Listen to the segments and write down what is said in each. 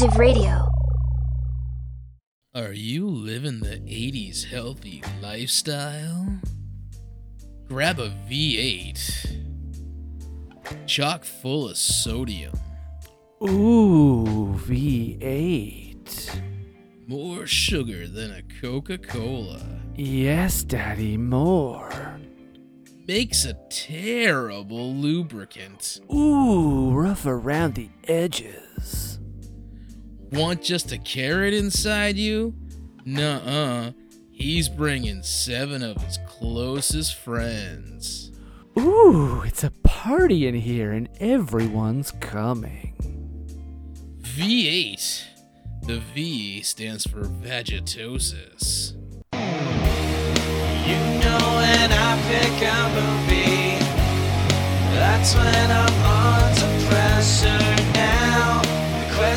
Age of Radio. Are you living the 80s healthy lifestyle? Grab a V8, chock full of sodium, Ooh, V8. more sugar than a Coca Cola. Yes, Daddy, more. Makes a terrible lubricant. Ooh, rough around the edges. Want just a carrot inside you? Nuh uh. He's bringing seven of his closest friends. Ooh, it's a party in here and everyone's coming. V8. The V stands for vegetosis. You know when I pick a movie, that's when I'm under pressure now.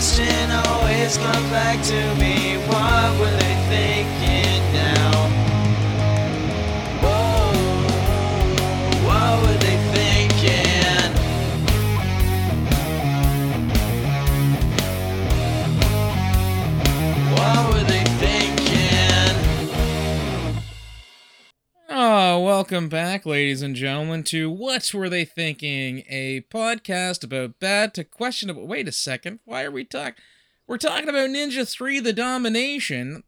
Question always comes back to me, what were they thinking Welcome back, ladies and gentlemen, to What Were They Thinking? A podcast about bad to questionable. Wait a second. Why are we talking? We're talking about Ninja 3 The Domination.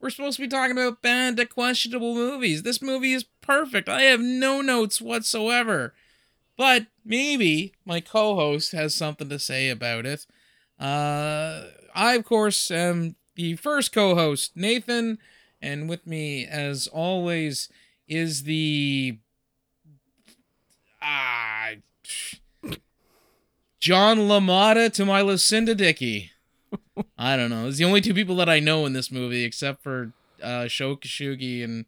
We're supposed to be talking about bad to questionable movies. This movie is perfect. I have no notes whatsoever. But maybe my co host has something to say about it. Uh, I, of course, am the first co host, Nathan, and with me, as always, is the ah John LaMotta to my Lucinda Dickey. I don't know. It's the only two people that I know in this movie, except for uh, Sho Kosugi and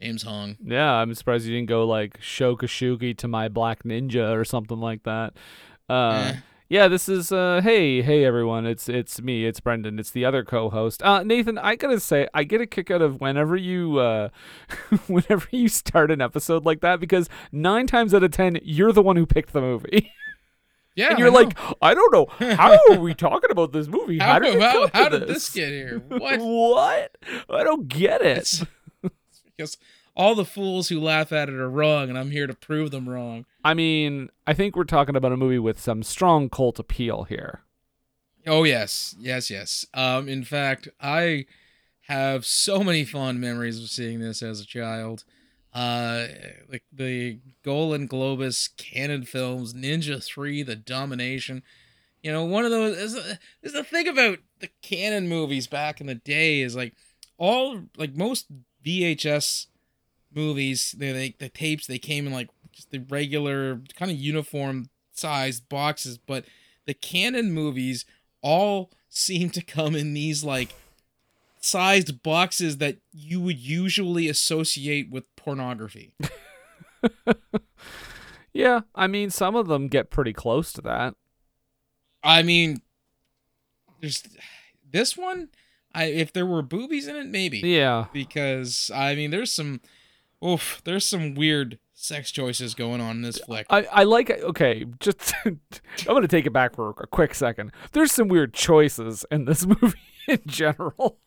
James Hong. Yeah, I'm surprised you didn't go like Sho Kosugi to my Black Ninja or something like that. Uh, Eh. Yeah, this is uh hey, hey everyone. It's it's me, it's Brendan, it's the other co-host. Uh Nathan, I got to say I get a kick out of whenever you uh whenever you start an episode like that because 9 times out of 10 you're the one who picked the movie. Yeah, and you're I like, I don't know. How are we talking about this movie? How, How, did, how, how did this get here? What? what? I don't get it. It's- because all the fools who laugh at it are wrong, and I'm here to prove them wrong. I mean, I think we're talking about a movie with some strong cult appeal here. Oh yes, yes, yes. Um, in fact, I have so many fond memories of seeing this as a child. Uh, like the Golan Globus Cannon films, Ninja Three, The Domination. You know, one of those is is the thing about the Cannon movies back in the day is like all like most VHS movies, they, they the tapes they came in like just the regular kind of uniform sized boxes, but the Cannon movies all seem to come in these like sized boxes that you would usually associate with pornography. Yeah, I mean, some of them get pretty close to that. I mean, there's this one. I if there were boobies in it, maybe. Yeah. Because I mean, there's some, oof, there's some weird sex choices going on in this flick. I, I like okay, just I'm gonna take it back for a quick second. There's some weird choices in this movie in general.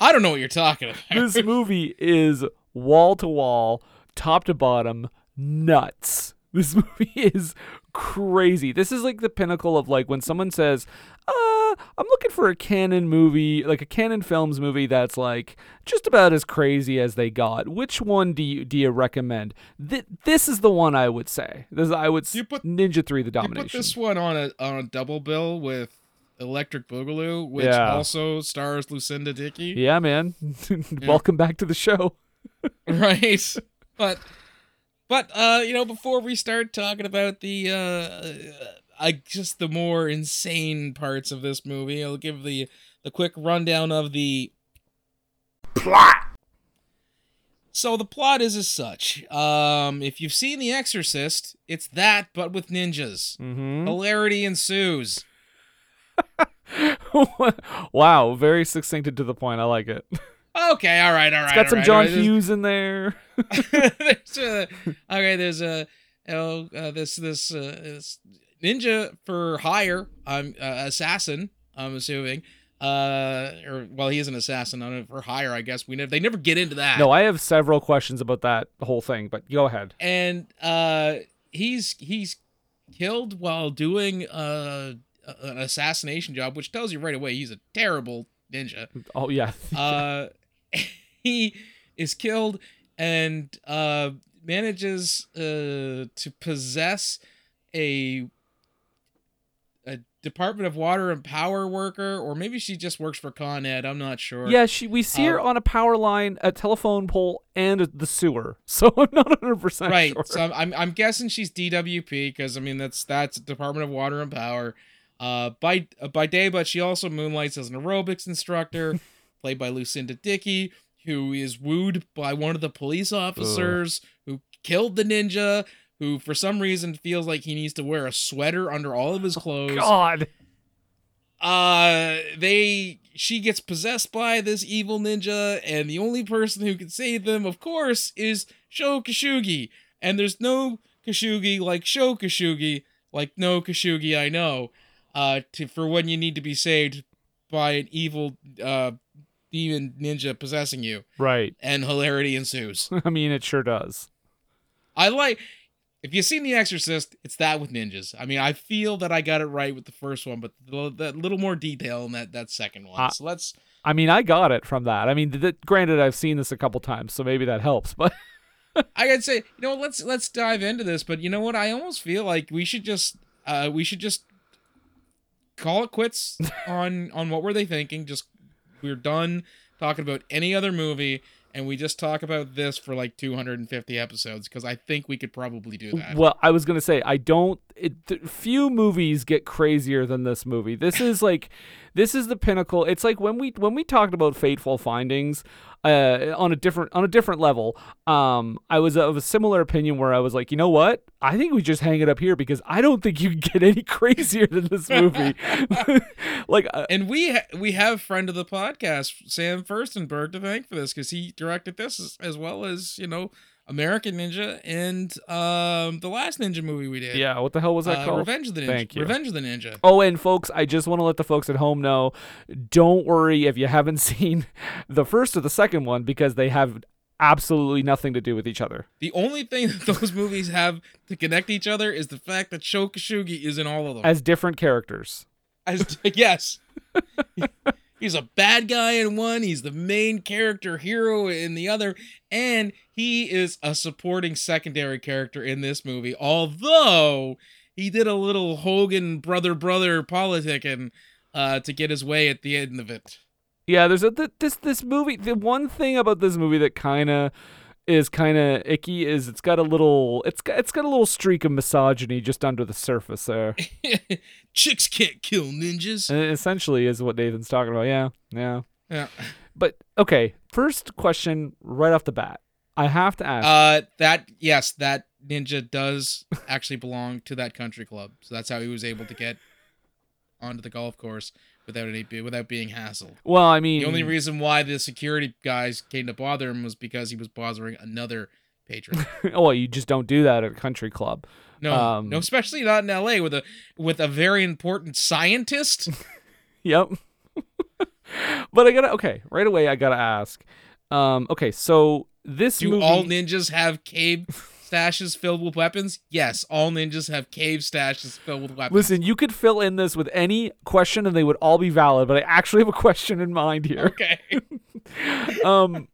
I don't know what you're talking about. This movie is wall to wall, top to bottom, nuts. This movie is crazy. This is like the pinnacle of like when someone says, "Uh, I'm looking for a Cannon movie, like a Cannon films movie that's like just about as crazy as they got. Which one do you do you recommend?" Th- this is the one I would say. This I would You put- Ninja 3 the domination. You put this one on a on a double bill with Electric Boogaloo, which Yeah. also stars Lucinda Dickey. yeah, man. Welcome back to the show. right but but uh you know before we start talking about the uh I just the more insane parts of this movie i'll give the the quick rundown of the Plot! so the plot is as such um if you've seen the exorcist it's that but with ninjas Mm-hmm. hilarity ensues wow, very succinct and to the point. I like it. okay all right all right It's got some right, John right. Hughes in there. there's a, okay, there's a oh, uh, this this, uh, this ninja for hire. I'm uh, assassin. I'm assuming. Uh, or well, he is an assassin. I don't know for hire. I guess we never. They never get into that. No, I have several questions about that whole thing, but go ahead. and uh, he's he's killed while doing uh an assassination job, which tells you right away he's a terrible ninja. Oh yeah. uh, he is killed and uh, manages uh, to possess a a Department of Water and Power worker, or maybe she just works for Con Ed. I'm not sure. Yeah, she we see her Uh, on a power line, a telephone pole, and the sewer. So I'm not 100 percent right. sure. So I'm, I'm I'm guessing she's DWP because I mean that's that's Department of Water and Power. Uh, by uh, by day, but she also moonlights as an aerobics instructor, played by Lucinda Dickey, who is wooed by one of the police officers who killed the ninja. Who for some reason feels like he needs to wear a sweater under all of his clothes. God. Uh, they she gets possessed by this evil ninja, and the only person who can save them, of course, is Sho Kosugi. And there's no Kosugi like Sho Kosugi, like no Kosugi I know. Uh, to for when you need to be saved by an evil uh demon ninja possessing you, Right. and hilarity ensues. I mean, it sure does. I like. If you've seen The Exorcist, it's that with ninjas. I mean, I feel that I got it right with the first one, but that little more detail in that that second one. Uh, so let's I mean, I got it from that. I mean, th- granted, I've seen this a couple times, so maybe that helps. But I gotta say, you know, let's let's dive into this. But you know what? I almost feel like we should just uh we should just call it quits on on what were they thinking. Just we're done talking about any other movie, and we just talk about this for like 250 episodes because I think we could probably do that. well, I was gonna say I don't. It, th- few movies get crazier than this movie. This is like, this is the pinnacle. It's like when we when we talked about Fateful Findings, uh, on a different on a different level. Um, I was of a similar opinion where I was like, you know what? I think we just hang it up here because I don't think you can get any crazier than this movie. like, uh, and we ha- we have friend of the podcast Sam Firstenberg to thank for this because he directed this as, as well as you know American Ninja and um the last Ninja movie we did. yeah. What the hell was that uh, called? Revenge of the Ninja. Thank you. Revenge of the Ninja. Oh, and folks, I just want to let the folks at home know don't worry if you haven't seen the first or the second one because they have absolutely nothing to do with each other. The only thing that those movies have to connect each other is the fact that Sho Kosugi is in all of them. As different characters. As yes. He's a bad guy in one, he's the main character hero in the other, and he is a supporting secondary character in this movie. Although he did a little Hogan brother brother politicking uh, to get his way at the end of it. Yeah, there's a th- this this movie. The one thing about this movie that kind of is kind of icky is it's got a little it's got it's got a little streak of misogyny just under the surface there. Chicks can't kill ninjas. and essentially is what Nathan's talking about. Yeah, yeah. Yeah. But okay, first question right off the bat. I have to ask. Uh, that yes, that ninja does actually belong to that country club. So that's how he was able to get onto the golf course without any without being hassled. well, I mean, The only reason why the security guys came to bother him was because he was bothering another patron. oh, you just don't do that at a country club. No, Um, no, especially not in L.A. with a with a very important scientist. Yep. but I gotta okay, right away I gotta ask. Um, okay, so this Do movie all ninjas have cape stashes filled with weapons? Yes, all ninjas have cave stashes filled with weapons. Listen, you could fill in this with any question and they would all be valid, but I actually have a question in mind here. Okay. um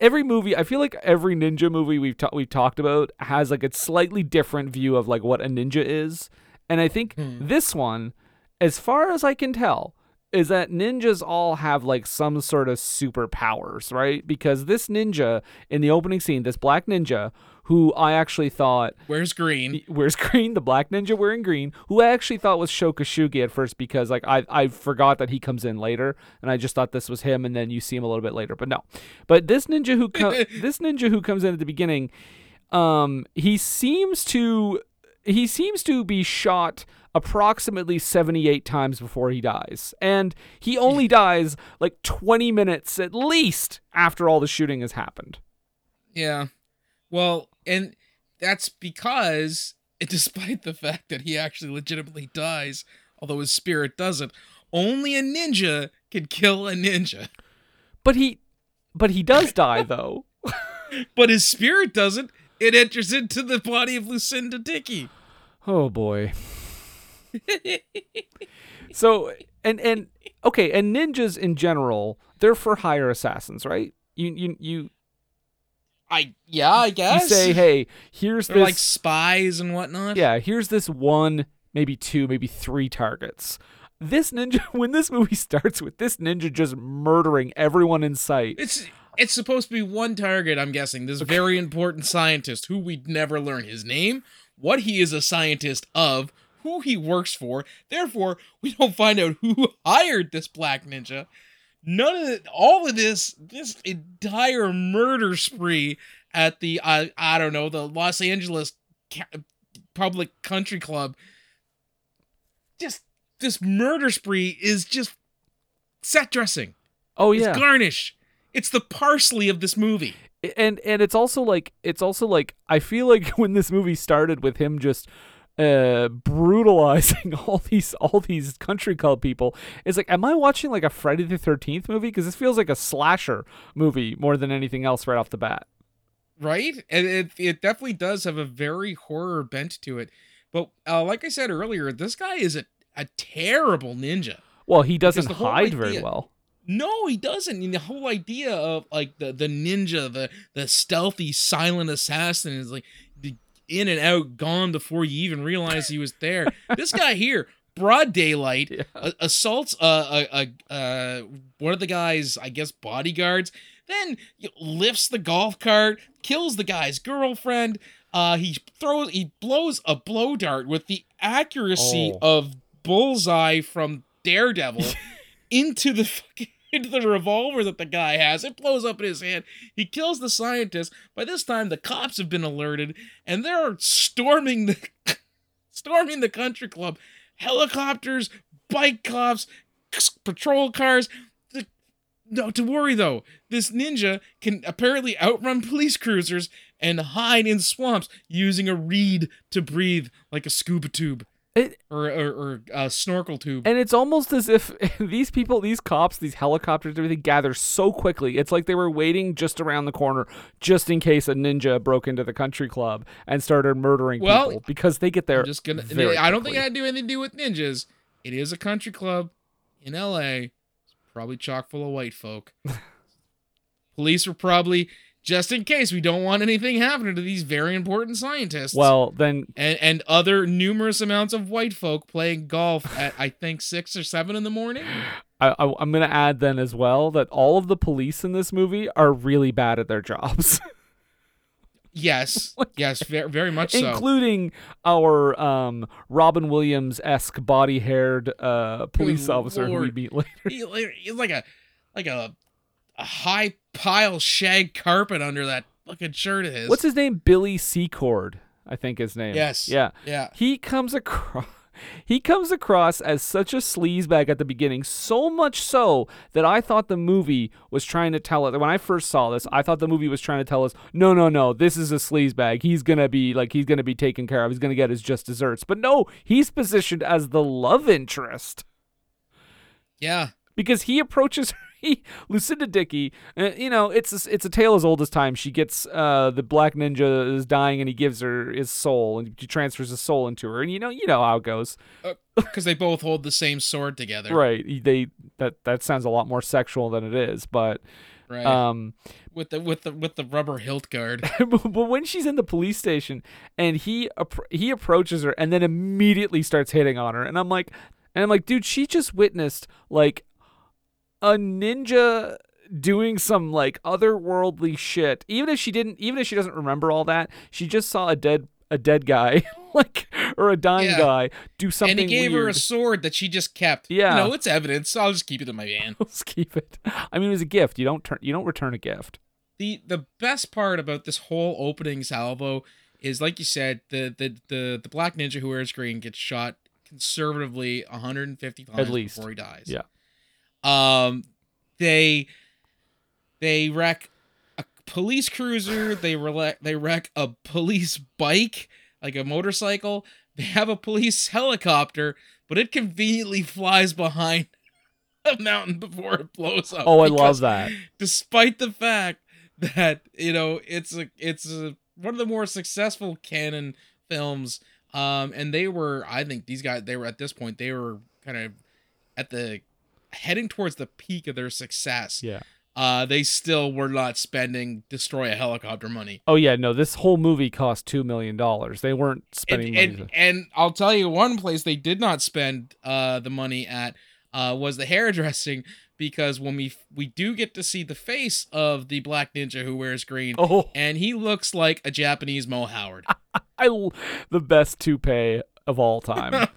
every movie i feel like every ninja movie we've ta- we've talked about has like a slightly different view of like what a ninja is and i think Hmm. this one as far as i can tell is that ninjas all have like some sort of superpowers right because this ninja in the opening scene this black ninja who i actually thought Where's green? Where's green? The black ninja wearing green, who I actually thought was Sho Kosugi at first because like I I forgot that he comes in later, and I just thought this was him, and then you see him a little bit later, but no. But this ninja who co- this ninja who comes in at the beginning, um, he seems to he seems to be shot approximately 78 times before he dies. And he only dies like 20 minutes at least after all the shooting has happened. Yeah. Well, and that's because, despite the fact that he actually legitimately dies, although his spirit doesn't, only a ninja can kill a ninja. But he but he does die though. but his spirit doesn't. It enters into the body of Lucinda Dickey. Oh boy. so and and okay, and ninjas in general, they're for hire assassins, right? You you you I yeah, I guess. you say, hey, here's They're this like spies and whatnot. yeah, here's this one, maybe two, maybe three targets. This ninja, when this movie starts with this ninja just murdering everyone in sight, It's it's supposed to be one target, I'm guessing. This very important scientist who we'd never learn his name, what he is a scientist of, who he works for. Therefore, we don't find out who hired this black ninja. None of it, all of this, this entire murder spree at the I I don't know the Los Angeles ca- Public Country Club. Just this murder spree is just set dressing. oh yeah, It's garnish. It's the parsley of this movie. and and it's also like it's also like I feel like when this movie started with him just uh brutalizing all these all these country club people it's like am i watching like a friday the 13th movie because this feels like a slasher movie more than anything else right off the bat Right? And it, it definitely does have a very horror bent to it. But uh, like I said earlier, this guy is a, a terrible ninja. well he doesn't hide very well No, he doesn't. And the whole idea of like the, the ninja, the the stealthy, silent assassin is like in and out, gone before you even realize he was there. this guy here, broad daylight, a- assaults uh, a, a, uh, one of the guy's, I guess, bodyguards. Then lifts the golf cart, kills the guy's girlfriend. Uh, he throws, he blows a blow dart with the accuracy Oh. of Bullseye from Daredevil into the fucking into the revolver that the guy has. It blows up in his hand. He kills the scientist. By this time, the cops have been alerted, and they're storming the storming the country club. Helicopters, bike cops, patrol cars. No, to worry though. This ninja can apparently outrun police cruisers and hide in swamps using a reed to breathe like a scuba tube It- or or, or a snorkel tube. and it's almost as if these people these cops these helicopters everything gather so quickly it's like they were waiting just around the corner just in case a ninja broke into the country club and started murdering Well, people because they get there I'm just gonna. I don't think quickly. it had to do anything to do with ninjas. It is a country club in L.A. It's probably chock full of white folk. Police were probably just in case we don't want anything happening to these very important scientists. well then and and other numerous amounts of white folk playing golf at I think six or seven in the morning. I, I, I'm gonna add then as well that all of the police in this movie are really bad at their jobs, Yes, yes, very, very much so. including our um, Robin Williams esque body haired uh, police Good officer who we meet later. He- He's like a like a a high pile shag carpet under that fucking shirt of his. What's his name? Billy Secord, I think his name. Yes. Yeah. Yeah. He comes across. He comes across as such a sleazebag at the beginning, so much so that I thought the movie was trying to tell it. When I first saw this, I thought the movie was trying to tell us, no, no, no, this is a sleazebag. He's gonna be like, he's gonna be taken care of. He's gonna get his just desserts. But no, he's positioned as the love interest Yeah. because he approaches she Lucinda Dickey, uh, you know, it's a, it's a tale as old as time. She gets uh the black ninja is dying and he gives her his soul and he transfers his soul into her. And you know, you know how it goes. because they both hold the same sword together. Right. They that that sounds a lot more sexual than it is, but Right. um with the with the with the rubber hilt guard. but when she's in the police station and he he approaches her and then immediately starts hitting on her and I'm like and I'm like dude she just witnessed like a ninja doing some like otherworldly shit even if she didn't even if she doesn't remember all that she just saw a dead a dead guy like or a dying Yeah. guy do something and he gave weird. her a sword that she just kept. Yeah. You know, it's evidence. I'll just keep it in my van. Let's keep it. I mean, it was a gift. You don't turn. You don't return a gift. the the best part about this whole opening salvo is like you said the the the, the black ninja who wears green gets shot conservatively 150 times At least. before he dies Yeah. Um they they wreck a police cruiser. They wreck they wreck a police bike like a motorcycle. They have a police helicopter but it conveniently flies behind a mountain before it blows up. Oh, I love that. despite the fact that you know it's a it's a, one of the more successful Cannon films um and they were i think these guys they were at this point they were kind of at the heading towards the peak of their success Yeah. uh they still were not spending destroy a helicopter money Oh yeah, no. This whole movie cost two million dollars. They weren't spending and, money. and, and I'll tell you one place they did not spend uh, the money at uh, was the hairdressing because when we we do get to see the face of the black ninja who wears green, Oh. and he looks like a Japanese Mo Howard. I the best toupee of all time.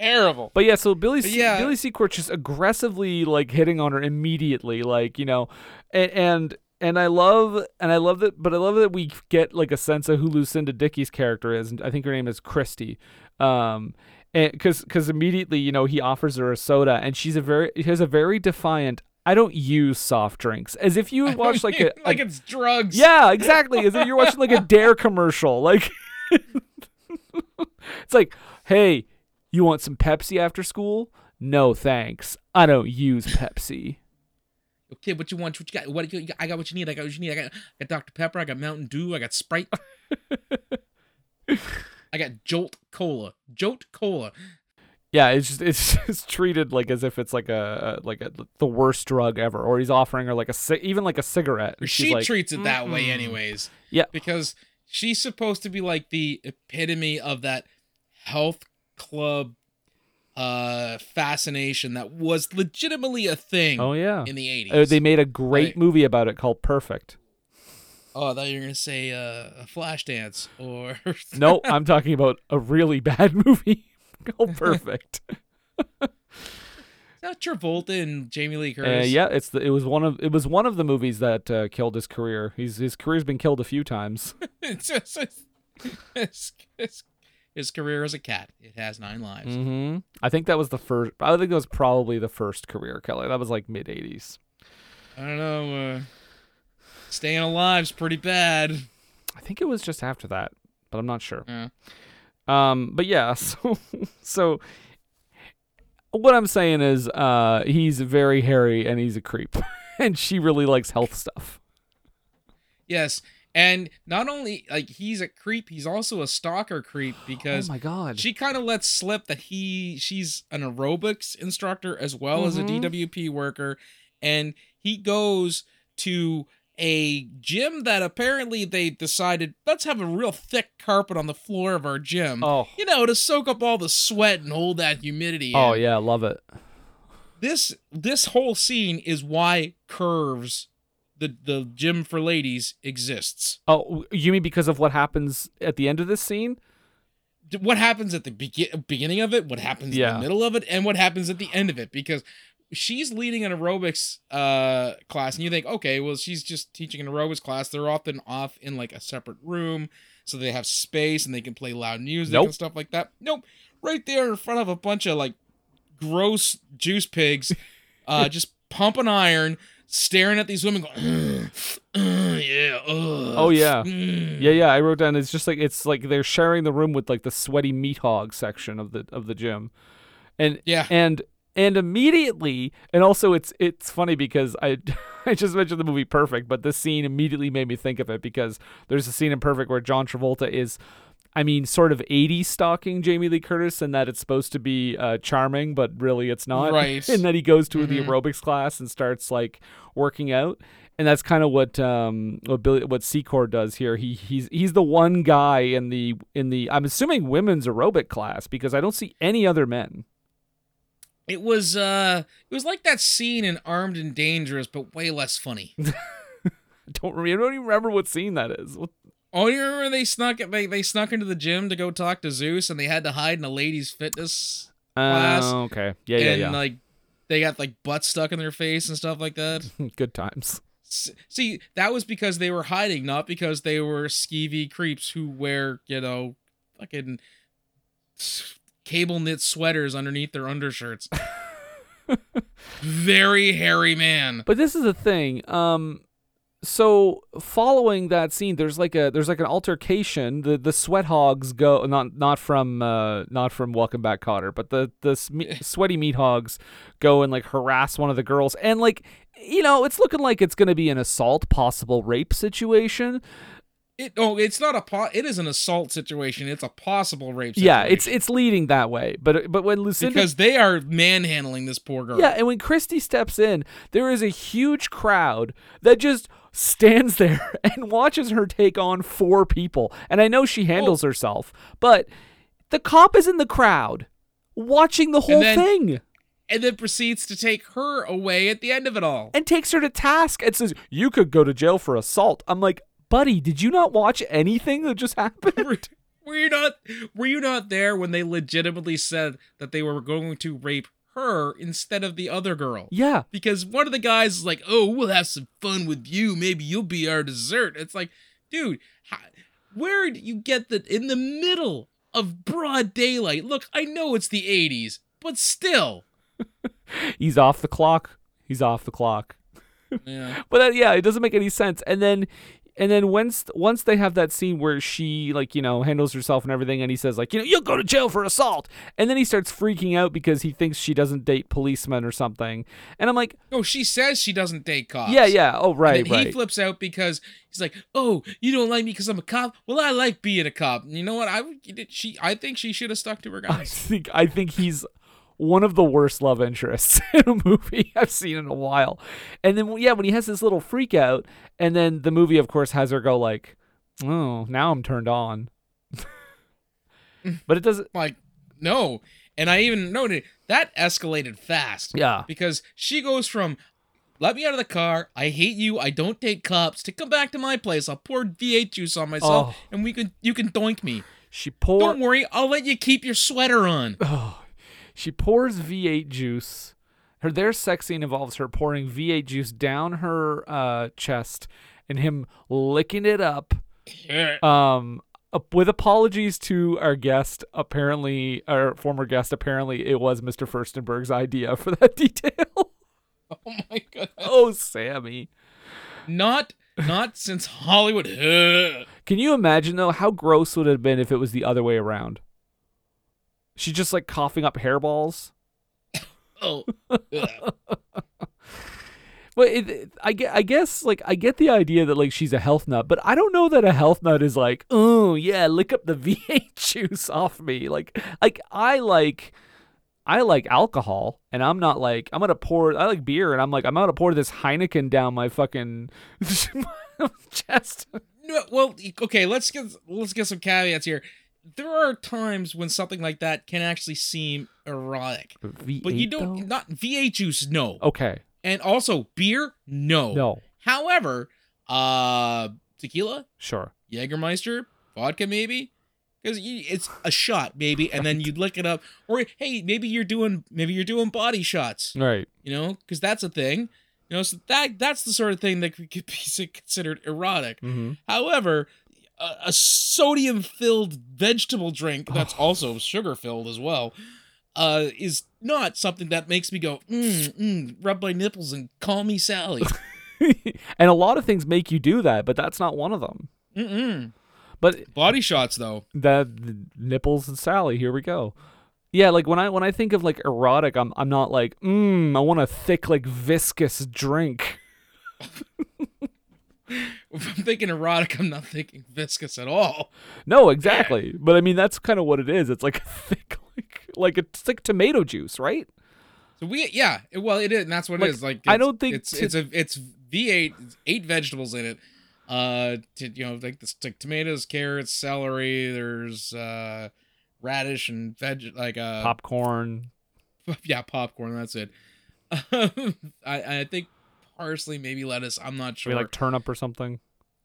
Terrible. But yeah, so Billy C- yeah. Billy Secord just aggressively like hitting on her immediately, like you know, and and and I love and I love that, but I love that we get like a sense of who Lucinda Dickey's character is. and I think her name is Christy, um, and because because immediately you know he offers her a soda and she's a very has a very defiant. I don't use soft drinks, as if you watch like a, like a it's drugs. yeah, exactly. As if you're watching like a Dare commercial. Like it's like, hey, you want some Pepsi after school? No, thanks. I don't use Pepsi. Okay, what you want? What you got? What you? I got what you need. I got what you need. I got, I got Dr Pepper. I got Mountain Dew. I got Sprite. I got Jolt Cola. Jolt Cola. Yeah, it's just it's just treated like as if it's like a like a the worst drug ever, or he's offering her like a even like a cigarette. she like, treats it that way "Mm-mm." anyways Yeah, because she's supposed to be like the epitome of that health club uh fascination that was legitimately a thing Oh yeah, in the 80s Uh, they made a great Right. movie about it called Perfect. oh i thought you were gonna say uh a Flashdance or No, I'm talking about a really bad movie called Perfect. is that travolta and jamie lee Uh, curtis yeah, it's the, it was one of it was one of the movies that uh, killed his career. He's his career's been killed a few times. it's just his, his, career as a cat it has nine lives hmm I think that was the first. I think that was probably the first career killer. That was like mid '80s. i don't know uh staying alive's pretty bad I think it was just after that, but I'm not sure. yeah Um, but yeah, so so what I'm saying is, uh, he's very hairy and he's a creep, and she really likes health stuff. Yes, and not only like he's a creep, he's also a stalker creep because oh my god, she kind of lets slip that he she's an aerobics instructor as well as a Mhm. DWP worker, and he goes to a gym that apparently they decided let's have a real thick carpet on the floor of our gym. Oh. You know, to soak up all the sweat and hold that humidity. oh in. yeah, love it. This this whole scene is why curves the the gym for ladies exists. Oh, you mean because of what happens at the end of this scene? what happens at the begin- beginning of it, what happens in the middle of it, and what happens at the end of it. Because she's leading an aerobics uh, class, and you think, okay, well, she's just teaching an aerobics class. They're often off in like a separate room, so they have space and they can play loud music Nope. and stuff like that. Nope, right there in front of a bunch of like gross juice pigs, uh, just pumping iron. Staring at these women, going, "Ugh, ugh, yeah, ugh, Oh yeah, mm." yeah, yeah. I wrote down. It's just like it's like they're sharing the room with like the sweaty meat hog section of the of the gym, and Yeah. and and immediately and also it's it's funny because I I just mentioned the movie Perfect, but this scene immediately made me think of it because there's a scene in Perfect where John Travolta is I mean, sort of 80s stalking Jamie Lee Curtis, and that it's supposed to be uh, charming, but really it's not. Right. and then he goes to the Mhm. aerobics class and starts like working out, and that's kind of what um what Billy what Secor does here. He he's he's the one guy in the in the I'm assuming women's aerobic class because I don't see any other men. It was uh it was like that scene in Armed and Dangerous, but way less funny. I don't I don't even remember what scene that is. What- Oh, you remember they snuck they, they snuck into the gym to go talk to Zeus and they had to hide in a ladies' fitness class. Oh, okay. Yeah, yeah, and yeah. like they got like butts stuck in their face and stuff like that. Good times. See, that was because they were hiding, not because they were skeevy creeps who wear, you know, fucking cable knit sweaters underneath their undershirts. Very hairy man. But this is the thing. Um, so following that scene, there's like a there's like an altercation. The the sweat hogs go not not from uh not from Welcome Back Kotter, but the the sweaty meat hogs go and like harass one of the girls, and like you know it's looking like it's gonna be an assault, possible rape situation. It oh, it's not a po- it is an assault situation. It's a possible rape situation. Yeah, it's it's leading that way. But but when Lucinda because they are manhandling this poor girl. Yeah, and when Christy steps in, there is a huge crowd that just stands there and watches her take on four people. And I know she handles herself, but the cop is in the crowd watching the whole then- thing and then proceeds to take her away at the end of it all. and takes her to task and says, You could go to jail for assault. I'm like, buddy, did you not watch anything that just happened? Were you not were you not there when they legitimately said that they were going to rape her instead of the other girl? Yeah. Because one of the guys is like, "Oh, we'll have some fun with you. Maybe you'll be our dessert." It's like, dude, how, where do you get that in the middle of broad daylight? Look, I know it's the '80s, but still. He's off the clock. He's off the clock. Yeah. but uh, yeah, it doesn't make any sense. And then, and then once once they have that scene where she like you know handles herself and everything, and he says like you know you'll go to jail for assault, and then he starts freaking out because he thinks she doesn't date policemen or something, and I'm like, No, she says she doesn't date cops. yeah, yeah, oh right, right. he flips out because he's like, "Oh, you don't like me because I'm a cop? Well, I like being a cop." And you know what? I she I think she should have stuck to her I think I think he's one of the worst love interests in a movie I've seen in a while. And then yeah, when he has this little freak out, and then the movie of course has her go like, "Oh, now I'm turned on." but it doesn't like no. And I even noted that escalated fast. Yeah. Because she goes from let me out of the car. I hate you. I don't date cops. To come back to my place, I'll pour V8 juice on myself, Oh. and we can you can doink me. She pour Don't worry, I'll let you keep your sweater on. Oh, She pours V8 juice. Her their sex scene involves her pouring V8 juice down her uh, chest and him licking it up. Um, with apologies to our guest, apparently our former guest, apparently it was Mr. Firstenberg's idea for that detail. oh my god. oh, Sammy. Not not since Hollywood. Can you imagine though how gross it would it have been if it was the other way around? She's just like coughing up hairballs. Oh. Well, it, it- I get, I guess, like, I get the idea that like she's a health nut, but I don't know that a health nut is like, oh yeah, lick up the V8 juice off me. Like, like I like, I like alcohol, and I'm not like I'm gonna pour. I like beer, and I'm like I'm gonna pour this Heineken down my fucking chest. No, well, okay, let's get let's get some caveats here. There are times when something like that can actually seem erotic, V8 but you don't though? not V8 juice, no. Okay. And also beer, no. No. However, uh, tequila, Sure. Jägermeister, vodka, maybe. Because it's a shot, maybe, and then you lick it up. Or hey, maybe you're doing maybe you're doing body shots. Right. You know, because that's a thing. You know, so that that's the sort of thing that could be considered erotic. Mm-hmm. However, a, a sodium-filled vegetable drink that's also sugar-filled as well uh, is not something that makes me go, mm, mm, rub my nipples and call me Sally. and a lot of things make you do that, but that's not one of them. Mm-mm. But Body shots, though. the, the nipples and Sally, here we go. Yeah, like when I when I think of like erotic, I'm I'm not like, mmm, I want a thick like viscous drink. If I'm thinking erotic, I'm not thinking viscous at all. No, exactly. But I mean, that's kind of what it is. It's like thick, like like it's like tomato juice, right? So we, yeah, well, it is, and that's what Like, it is. Like, I don't think it's to- it's a it's V8, eight vegetables in it. Uh, to, you know, like this, like tomatoes, carrots, celery. There's uh, radish and veg, like uh, Popcorn. yeah, popcorn. That's it. I I think parsley, maybe lettuce. I'm not sure. Maybe like turnip or something.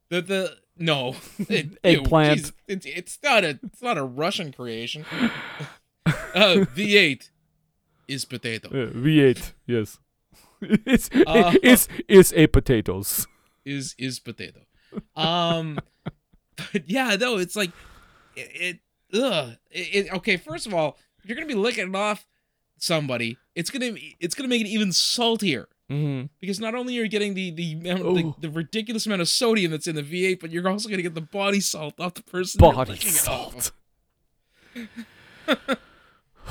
the the no It- Eggplant. jeez, it's, it's not a it's not a Russian creation. uh, V8 is potato. Uh, V8, yes. it's Uh, it's it's a potatoes. is is potato. Um, but yeah, no, it's like it. it ugh. It, it- okay, first of all, you're gonna be licking it off somebody, it's gonna it's gonna make it even saltier Mm-hmm. because not only are you getting the the, amount, the the ridiculous amount of sodium that's in the V8, but you're also gonna get the body salt off the person. Body licking it off salt.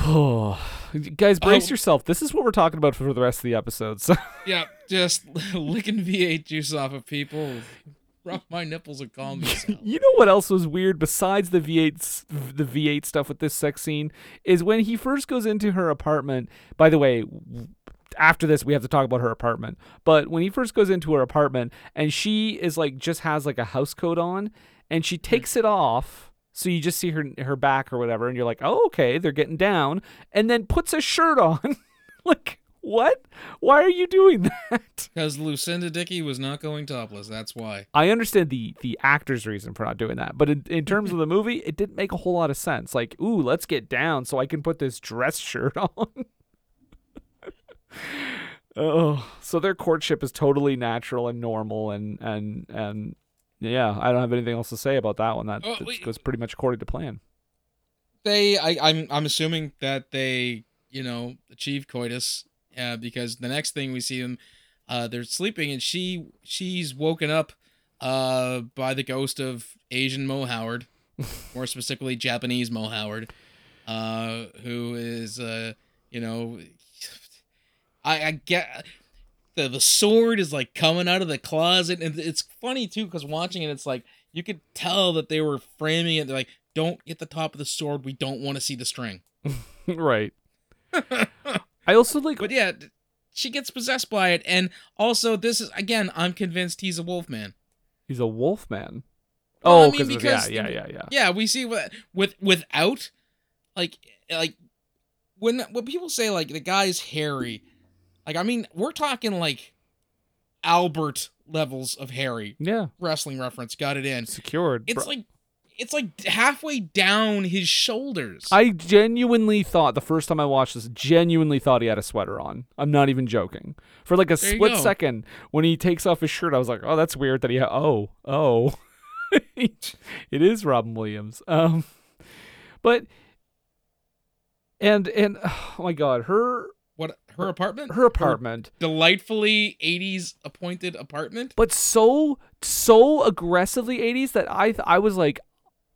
Oh, guys, brace Oh. yourself. This is what we're talking about for the rest of the episode. So Yeah, just licking V8 juice off of people. Rub my nipples and calm yourself. you know what else was weird besides the V8 s- the V8 stuff with this sex scene is when he first goes into her apartment. By the way, after this we have to talk about her apartment. But when he first goes into her apartment and she is like just has like a house coat on and she mm-hmm. takes it off so you just see her her back or whatever and you're like, "Oh, okay, they're getting down." And then puts a shirt on. like, what? Why are you doing that? Because Lucinda Dickey was not going topless. That's why. I understand the the actor's reason for not doing that, but in, in terms of the movie, it didn't make a whole lot of sense. Like, ooh, let's get down so I can put this dress shirt on. Oh, so their courtship is totally natural and normal, and and and yeah, I don't have anything else to say about that one. That, that wait. goes pretty much according to plan. They, I, I'm, I'm assuming that they, you know, achieved coitus, uh, because the next thing we see them, uh, they're sleeping, and she, she's woken up, uh, by the ghost of Asian Mo Howard, more specifically Japanese Mo Howard, uh, who is, uh, you know, I, I get the the sword is like coming out of the closet, and it's funny too because watching it, it's like you could tell that they were framing it. They're like, "Don't get the top of the sword. We don't want to see the string." right. I also like. But yeah, she gets possessed by it, and also this is again, I'm convinced he's a wolf man. He's a wolf man. Well, oh, I mean, because yeah, yeah, yeah, yeah. Yeah, we see what with without like like when when people say like the guy's hairy, like I mean we're talking like Albert levels of hairy. Yeah. Wrestling reference got it in. Secured. It's bro. like it's like halfway down his shoulders. I genuinely thought the first time I watched this, genuinely thought he had a sweater on. I'm not even joking. For like a There split second, when he takes off his shirt, I was like, "Oh, that's weird that he." Ha- oh, oh, it is Robin Williams. Um, but and and oh my god, her her apartment? her apartment, delightfully 80s appointed apartment. but so so aggressively 80s that I th- I was like.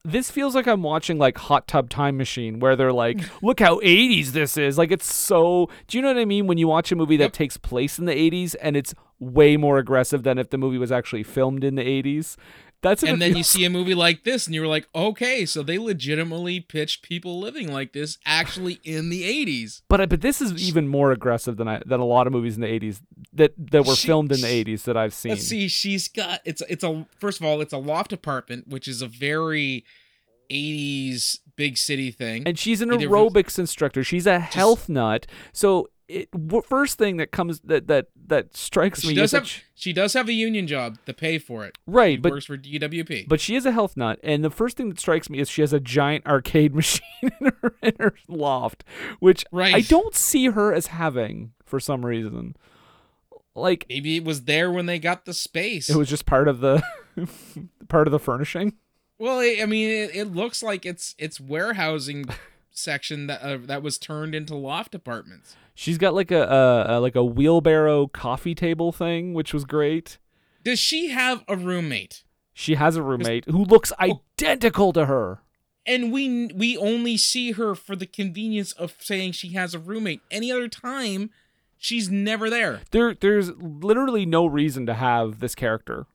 This feels like I'm watching like Hot Tub Time Machine, where they're like, "Look how 80s this is!" Like it's so. Do you know what I mean? When you watch a movie that takes place in the 80s and it's way more aggressive than if the movie was actually filmed in the 80s. That's and then you see a movie like this and you're like, "Okay, so they legitimately pitched people living like this actually in the 80s." But uh, but this is even more aggressive than I than a lot of movies in the 80s that that were She- filmed in the 80s that I've seen. Let's see, she's got it's it's a first of all, it's a loft apartment, which is a very 80s big city thing. And she's an Either- aerobics instructor. She's a health nut. So it first thing that comes that that that strikes She me does have she- she does have a union job to pay for it. Right, She but- works for DWP. But she is a health nut, and the first thing that strikes me is she has a giant arcade machine in her in her loft, which right. I don't see her as having for some reason. Like Maybe it was there when they got the space. it was just part of the part of the furnishing. Well, I I mean, it, it looks like it's it's warehousing section that uh, that was turned into loft apartments. She's got like a, a, a like a wheelbarrow coffee table thing, which was great. Does she have a roommate? She has a roommate who looks identical to her. and we we only see her for the convenience of saying she has a roommate. Any other time, she's never there. There, there's literally no reason to have this character,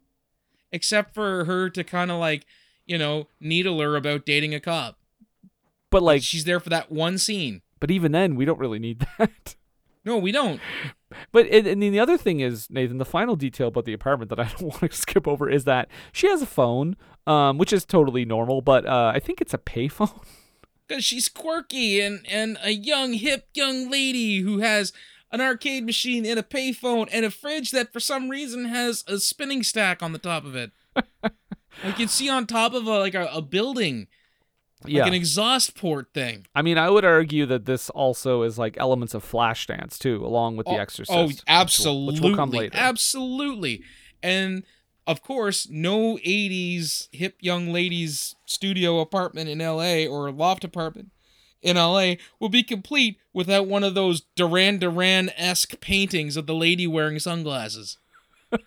except for her to kind of like, you know, needle her about dating a cop. But like, she's there for that one scene. But even then, we don't really need that. No, we don't. But and, and the other thing is, Nathan, the final detail about the apartment that I don't want to skip over is that she has a phone, um, which is totally normal, but uh, I think it's a payphone. Because she's quirky and and a young hip young lady who has an arcade machine and a payphone and a fridge that for some reason has a spinning stack on the top of it. like you can see on top of a like a, a building like yeah. an exhaust port thing. I mean, I would argue that this also is like elements of Flashdance too, along with oh, The Exorcist. Oh, absolutely, which will, which will come later. absolutely, and of course, no '80s hip young ladies studio apartment in L.A. or loft apartment in LA will be complete without one of those Duran Duran esque paintings of the lady wearing sunglasses.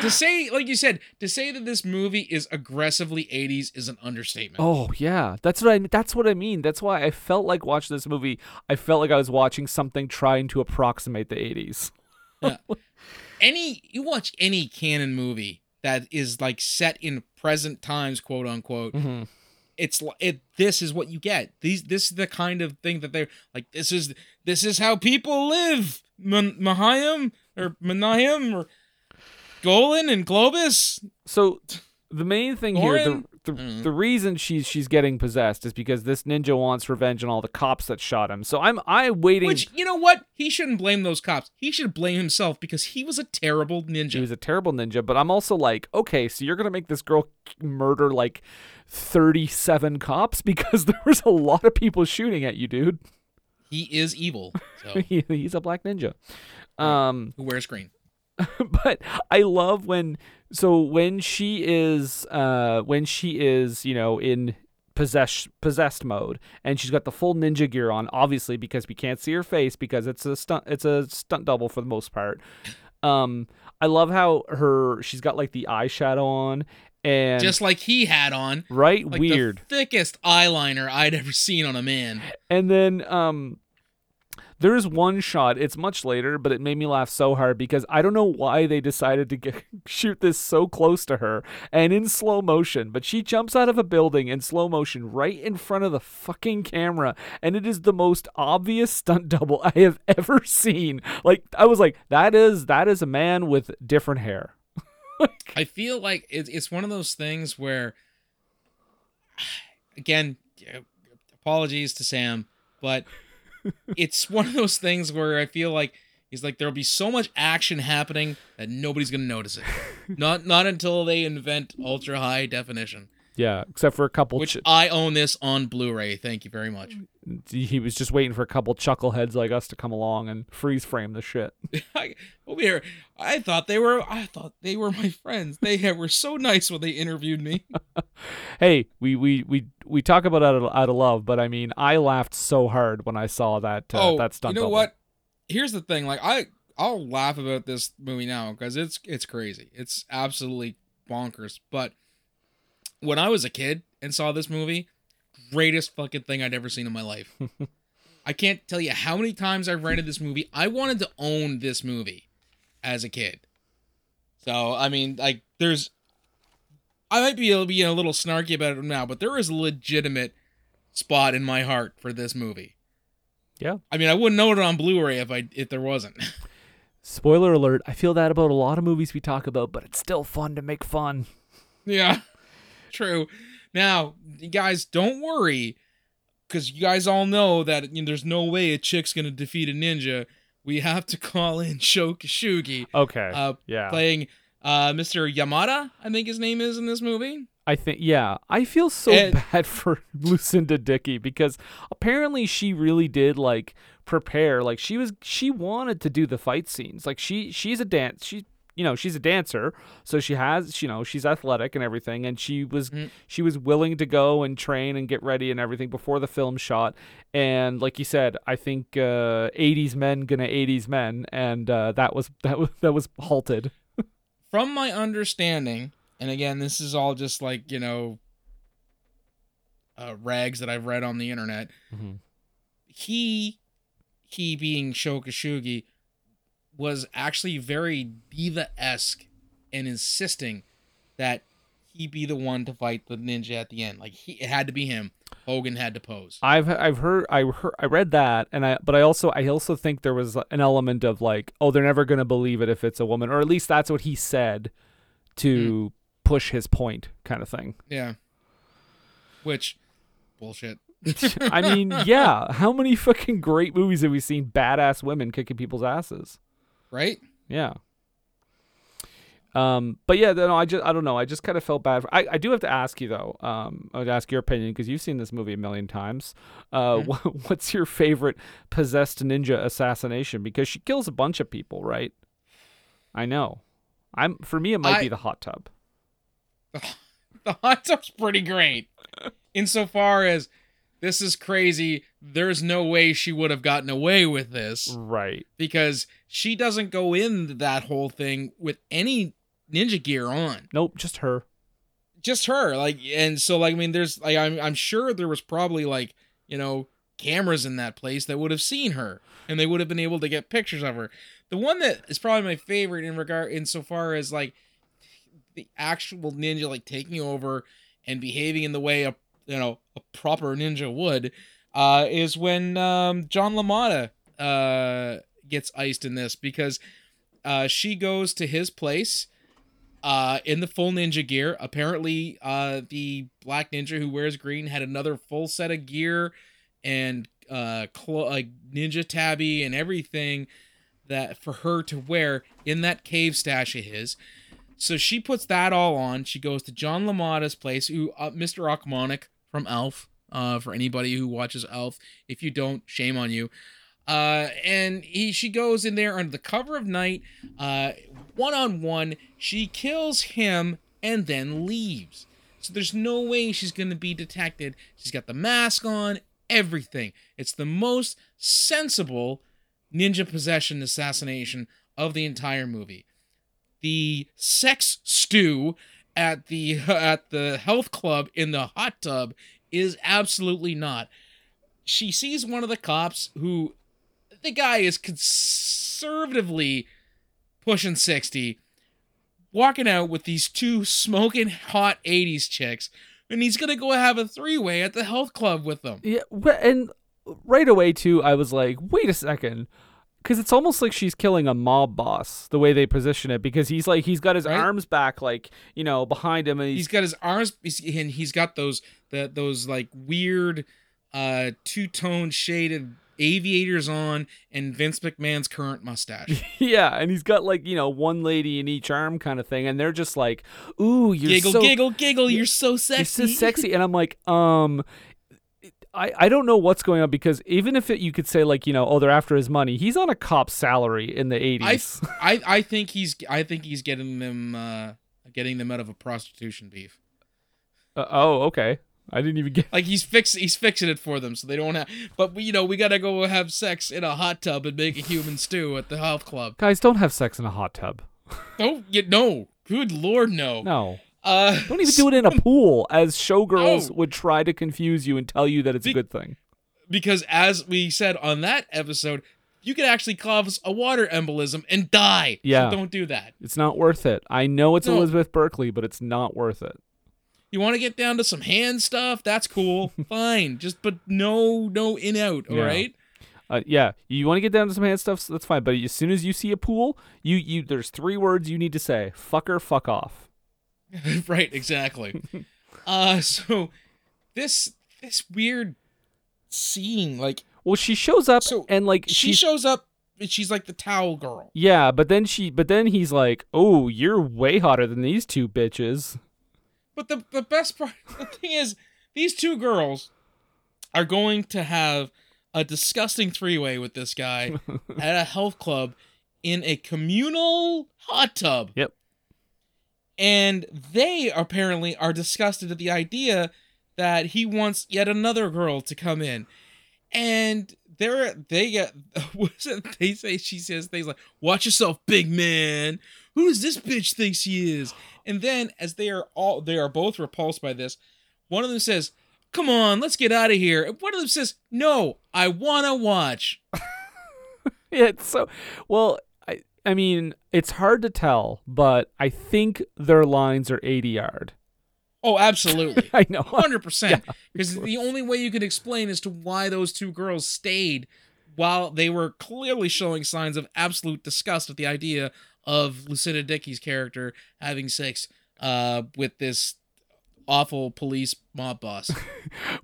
to say, like you said, to say that this movie is aggressively 80s is an understatement. Oh yeah, that's what I. That's what I mean. That's why I felt like watching this movie. I felt like I was watching something trying to approximate the 80s. yeah. Any you watch any Cannon movie that is like set in present times, quote unquote. Mm-hmm. It's it. This is what you get. These. This is the kind of thing that they're like. This is this is how people live. Mahayim or Manayim or Golan and Globus. So the main thing here, the the, mm. the reason she's she's getting possessed is because this ninja wants revenge on all the cops that shot him. So I'm I waiting. Which you know what? He shouldn't blame those cops. He should blame himself because he was a terrible ninja. He was a terrible ninja. But I'm also like, okay, so you're gonna make this girl murder like 37 cops because there was a lot of people shooting at you, dude. He is evil. So. he, he's a black ninja. Um, who wears green. but I love when so when she is uh when she is, you know, in possessed possessed mode and she's got the full ninja gear on obviously because we can't see her face because it's a stunt it's a stunt double for the most part. Um I love how her she's got like the eyeshadow on and just like he had on. Right? Like Weird. thickest eyeliner I'd ever seen on a man. And then um there is one shot, it's much later, but it made me laugh so hard because I don't know why they decided to get, shoot this so close to her and in slow motion, but she jumps out of a building in slow motion right in front of the fucking camera and it is the most obvious stunt double I have ever seen. Like I was like that is that is a man with different hair. I feel like it's one of those things where again, apologies to Sam, but it's one of those things where I feel like he's like there'll be so much action happening that nobody's gonna notice it. not not until they invent ultra high definition. Yeah, except for a couple. Which ch- I own this on Blu-ray. Thank you very much. He was just waiting for a couple chuckleheads like us to come along and freeze frame the shit. I, over here, I thought they were. I thought they were my friends. They were so nice when they interviewed me. hey, we we we we talk about out of, out of love, but I mean, I laughed so hard when I saw that. Uh, oh, that stunt. You know double. what? Here's the thing. Like I, I'll laugh about this movie now because it's it's crazy. It's absolutely bonkers. But when I was a kid and saw this movie, greatest fucking thing I'd ever seen in my life. I can't tell you how many times I've rented this movie. I wanted to own this movie as a kid. So, I mean, like, there's. I might be being a little snarky about it now, but there is a legitimate spot in my heart for this movie. Yeah. I mean, I wouldn't know it on Blu-ray if I if there wasn't. Spoiler alert, I feel that about a lot of movies we talk about, but it's still fun to make fun. Yeah. True. Now, you guys, don't worry, because you guys all know that you know, there's no way a chick's gonna defeat a ninja. We have to call in Sho Kosugi. Okay. Uh, yeah. Playing uh, Mr. Yamada, I think his name is in this movie. I think, yeah. I feel so And- bad for Lucinda Dickey because apparently she really did like prepare. Like she was, she wanted to do the fight scenes. Like she, she's a dance. She, you know, she's a dancer, so she has, you know, she's athletic and everything, and she was, she was willing to go and train and get ready and everything before the film shot. And like you said, I think uh, '80s men gonna '80s men, and uh, that was that was that was halted. From my understanding, and again, this is all just like you know, uh, rags that I've read on the internet. Mhm. He, he being Sho Kosugi, was actually very diva esque and insisting that he be the one to fight the ninja at the end. Like he, it had to be him. Hogan had to pose. I've I've heard I heard I read that and I but I also I also think there was an element of like oh they're never going to believe it if it's a woman or at least that's what he said to hmm. push his point kind of thing. Yeah. Which, bullshit. I mean, yeah, how many fucking great movies have we seen badass women kicking people's asses? Right? Yeah. Um, but yeah, no, I just I don't know. I just kind of felt bad. For, I I do have to ask you though. Um, I would ask your opinion because you've seen this movie a million times. Uh, Mhm. wh- what's your favorite possessed ninja assassination? Because she kills a bunch of people, right? I know. I'm for me, it might be the hot tub. the hot tub's pretty great. Insofar as this is crazy, there's no way she would have gotten away with this. Right. Because she doesn't go in that whole thing with any ninja gear on. Nope, just her. Just her. Like and so like I mean there's like I'm I'm sure there was probably like, you know, cameras in that place that would have seen her and they would have been able to get pictures of her. The one that is probably my favorite in regard insofar as like the actual ninja like taking over and behaving in the way a you know a proper ninja would uh is when um John LaMotta uh gets iced in this because uh she goes to his place uh in the full ninja gear apparently uh the black ninja who wears green had another full set of gear and uh clo- ninja tabi and everything that for her to wear in that cave stash of his so she puts that all on. She goes to John LaMotta's place, who uh, Mr. Akmonic from Elf. Uh, for anybody who watches Elf, if you don't, shame on you. Uh, and he she goes in there under the cover of night, one on one. She kills him and then leaves. So there's no way she's gonna be detected. She's got the mask on, everything. It's the most sensible ninja possession assassination of the entire movie the sex stew at the at the health club in the hot tub is absolutely not. She sees one of the cops who the guy is conservatively pushing 60 walking out with these two smoking hot 80s chicks and he's going to go have a three-way at the health club with them. Yeah, and right away too, I was like, wait a second, because it's almost like she's killing a mob boss the way they position it. Because he's like he's got his Right. arms back, like you know, behind him, and he's, he's got his arms and he's got those the, those like weird uh two-tone shaded aviators on and Vince McMahon's current mustache. yeah, and he's got like you know one lady in each arm kind of thing, and they're just like, ooh, you're giggle, so giggle, giggle, you're so you're sexy. so sexy, and I'm like, um. I, I don't know what's going on because even if it, you could say like you know oh they're after his money he's on a cop salary in the 80s I I think he's I think he's getting them uh getting them out of a prostitution beef. Uh, oh okay I didn't even get Like he's fix he's fixing it for them so they don't have but we, you know we got to go have sex in a hot tub and make a human stew at the health club. guys don't have sex in a hot tub Don't get no. Good lord no. no Uh Don't even do it in a pool, as showgirls No. would try to confuse you and tell you that it's a good thing. because as we said on that episode, you could actually cause a water embolism and die. Yeah. So don't do that. It's not worth it. I know it's No. Elizabeth Berkley, but it's not worth it. You want to get down to some hand stuff? That's cool. Fine. Just but no no in out, all Yeah. right? Uh, yeah, you want to get down to some hand stuff, so that's fine. But as soon as you see a pool, you you there's three words you need to say: fucker, fuck off. right, exactly. uh so this this weird scene like Well, she shows up So, and like she shows up and she's like the towel girl. yeah, but then she but then he's like, oh, you're way hotter than these two bitches. But the the best part, the thing is, these two girls are going to have a disgusting three way with this guy at a health club in a communal hot tub. Yep. And they apparently are disgusted at the idea that he wants yet another girl to come in. And they're they get they say she says things like, Watch yourself, big man. Who does this bitch think she is? And then as they are all they are both repulsed by this, one of them says, come on, let's get out of here. And one of them says, no, I want to watch. It's so well. I mean, it's hard to tell, but I think their lines are ADR. Oh, absolutely. I know. 100%. Because the only way you can explain as to why those two girls stayed while they were clearly showing signs of absolute disgust at the idea of Lucinda Dickey's character having sex uh, with this awful police mob boss.